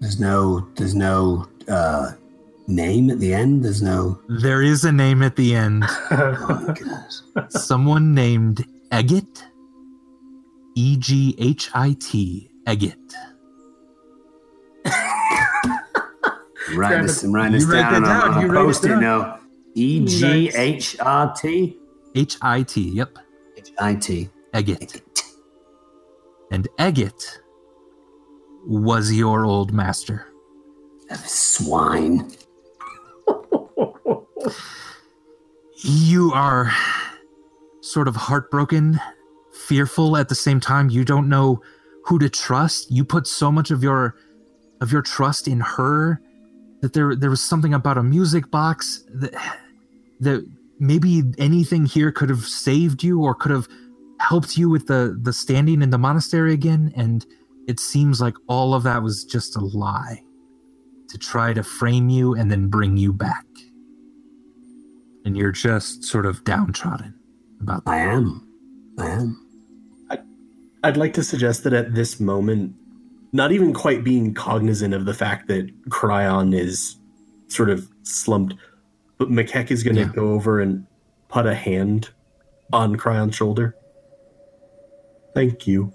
There's no there's no uh, name at the end? There's no. There is a name at the end. Oh my goodness. Someone named Eghit. E G H I T. Eghit. Write this, I'm this You write down, that on, down, on you a it post-it down. note. E G H R T. H I T. Yep. H I T. Eghit. And Eghit was your old master. Swine. You are sort of heartbroken, fearful at the same time. You don't know who to trust. You put so much of your of your trust in her that there there was something about a music box that that maybe anything here could have saved you or could have helped you with the the standing in the monastery again and it seems like all of that was just a lie to try to frame you and then bring you back and you're just sort of downtrodden about that I am. I am. I'd like to suggest that at this moment, not even quite being cognizant of the fact that Cryon is sort of slumped, but McKeck is going to Yeah. go over and put a hand on Cryon's shoulder. Thank you.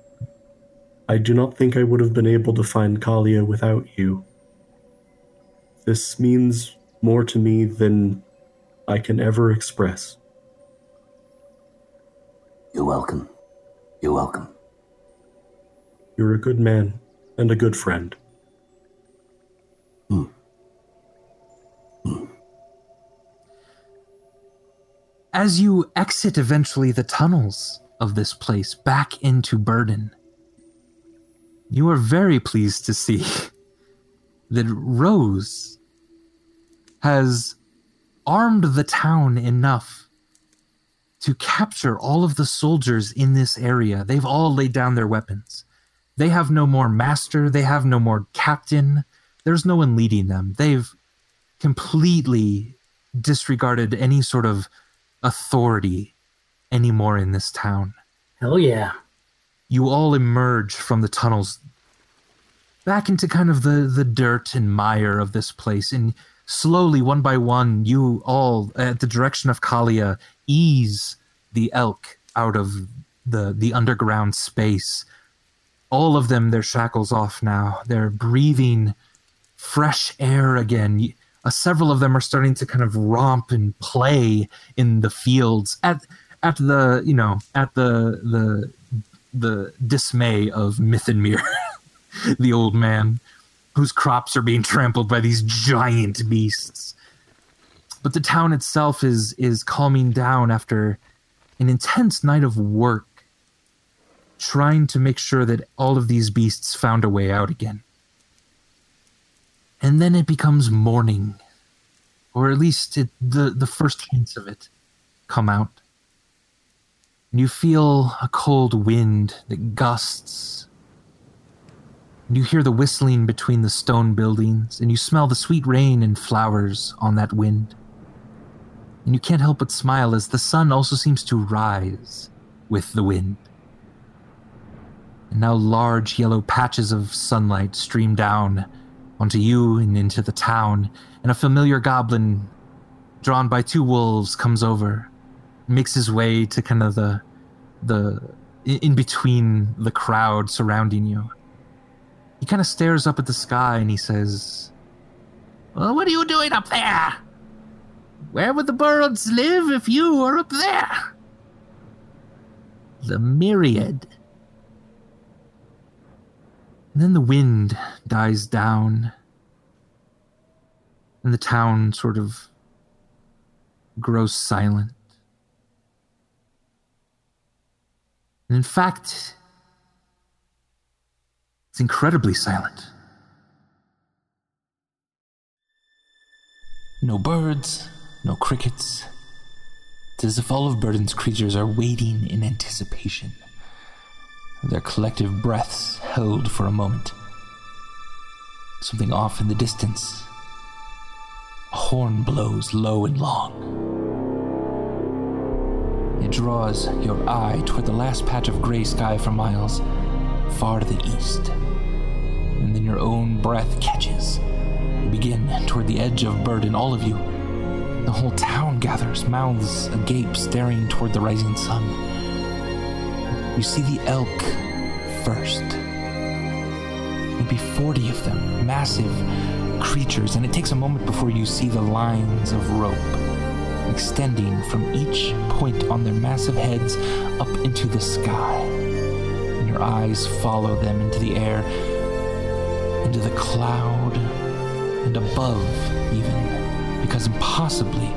I do not think I would have been able to find Kalia without you. This means more to me than I can ever express. You're welcome. You're welcome. You're a good man and a good friend. Hmm. Hmm. as you exit eventually the tunnels of this place back into Burden, you are very pleased to see that Rose has armed the town enough to capture all of the soldiers in this area. They've all laid down their weapons. They have no more master, they have no more captain. There's no one leading them. They've completely disregarded any sort of authority anymore in this town. Hell yeah. You all emerge from the tunnels back into kind of the, the dirt and mire of this place. And slowly, one by one, you all, at the direction of Kalia, ease the elk out of the, the underground space. All of them, their shackles off now. They're breathing fresh air again. Uh, several of them are starting to kind of romp and play in the fields at at the you know at the the the dismay of Mythenmere, the old man, whose crops are being trampled by these giant beasts. But the town itself is is calming down after an intense night of work, trying to make sure that all of these beasts found a way out again. And then it becomes morning, or at least it, the the first hints of it come out and you feel a cold wind that gusts. And you hear the whistling between the stone buildings, and you smell the sweet rain and flowers on that wind. And you can't help but smile as the sun also seems to rise with the wind. And now large yellow patches of sunlight stream down onto you and into the town, and a familiar goblin drawn by two wolves comes over makes his way to kind of the the in in between the crowd surrounding you. He kind of stares up at the sky and he says, well, "What are you doing up there? Where would the birds live if you were up there?" The myriad. And then the wind dies down, and the town sort of grows silent. And in fact, it's incredibly silent. No birds, no crickets. It's as if all of Burden's creatures are waiting in anticipation, their collective breaths held for a moment. Something off in the distance. A horn blows low and long. It draws your eye toward the last patch of gray sky for miles, far to the east. And then your own breath catches You begin toward the edge of burden, all of you. The whole town gathers, mouths agape, staring toward the rising sun. You see the elk first. Maybe 40 of them, massive creatures, and it takes a moment before you see the lines of rope extending from each point on their massive heads up into the sky. And your eyes follow them into the air, into the cloud, and above, even, because impossibly,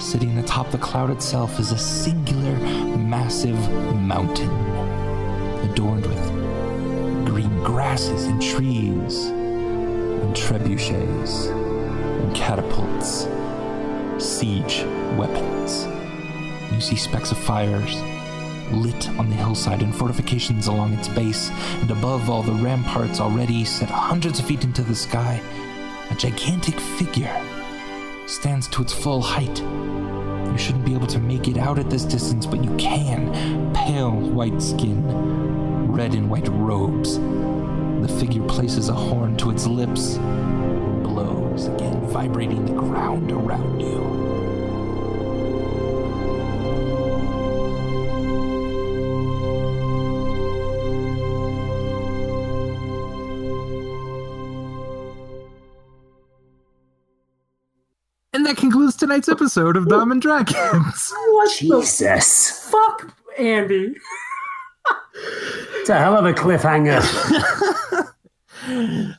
sitting atop the cloud itself is a singular, massive mountain, adorned with green grasses and trees, and trebuchets, and catapults siege weapons. You see specks of fires lit on the hillside and fortifications along its base, and above all the ramparts already set hundreds of feet into the sky, a gigantic figure stands to its full height. You shouldn't be able to make it out at this distance, but you can. Pale white skin, red and white robes. The figure places a horn to its lips, blows again, vibrating the ground around you. Tonight's episode of Dom and Dragons. What Jesus. the fuck, Andy? It's a hell of a cliffhanger.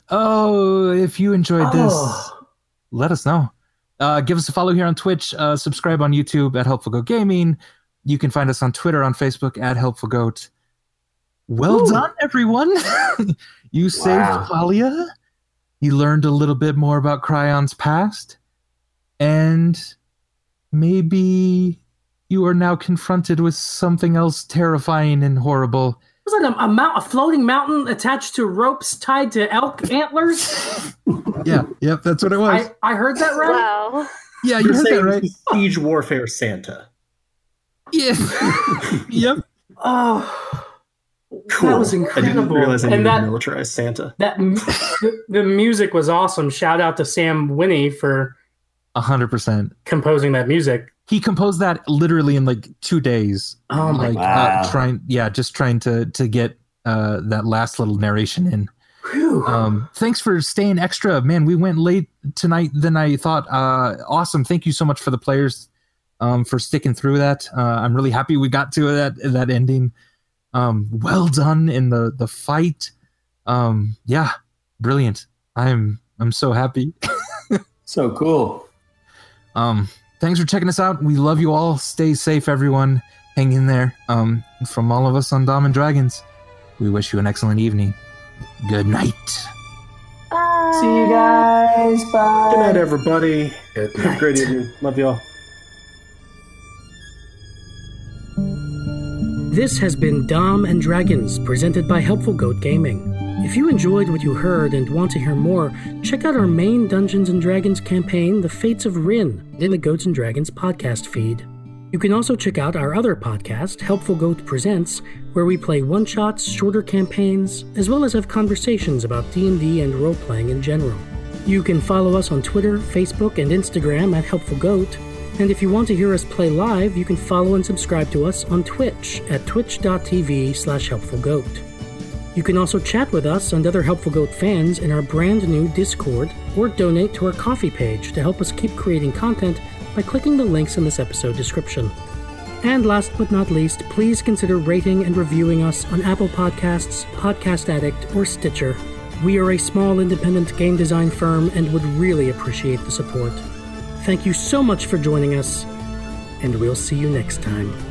oh, if you enjoyed this, Oh. let us know. Uh, give us a follow here on Twitch. Uh, subscribe on YouTube at Helpful Goat Gaming. You can find us on Twitter, on Facebook at Helpful Goat. Well Ooh. done, everyone. you saved Wow. Kalia. You learned a little bit more about Cryon's past. And maybe you are now confronted with something else terrifying and horrible. Was that a, a, mount, a floating mountain attached to ropes tied to elk antlers? Yeah, yep, that's what it was. I, I heard that right. Wow. yeah, you You're heard that right. siege warfare Santa. Yeah. yep. Oh, Cool. that was I didn't incredible. realize I and that militarized Santa. that the, the music was awesome. Shout out to Sam Winnie for A hundred percent. composing that music. He composed that literally in like two days. Oh my like Wow. uh, trying, yeah, just trying to to get uh, that last little narration in. Um, thanks for staying extra, man. We went late tonight than I thought. Uh, awesome. Thank you so much for the players um, for sticking through that. Uh, I'm really happy we got to that that ending. Um, well done in the the fight. Um, yeah, brilliant. I'm I'm so happy. so cool. Um, thanks for checking us out. We love you all. Stay safe, everyone. Hang in there. Um, from all of us on Dom and Dragons, we wish you an excellent evening. Good night. Bye. See you guys. Bye. Good night, everybody. Good Have a great evening. Love y'all. This has been Dom and Dragons, presented by Helpful Goat Gaming. If you enjoyed what you heard and want to hear more, check out our main Dungeons and Dragons campaign, The Fates of Rin, in the Goats and Dragons podcast feed. You can also check out our other podcast, Helpful Goat Presents, where we play one-shots, shorter campaigns, as well as have conversations about D&D and role-playing in general. You can follow us on Twitter, Facebook, and Instagram at Helpful Goat, and if you want to hear us play live, you can follow and subscribe to us on Twitch at twitch.tv slash helpfulgoat. You can also chat with us and other Helpful Goat fans in our brand new Discord or donate to our Ko-fi page to help us keep creating content by clicking the links in this episode description. And last but not least, please consider rating and reviewing us on Apple Podcasts, Podcast Addict, or Stitcher. We are a small independent game design firm and would really appreciate the support. Thank you so much for joining us, and we'll see you next time.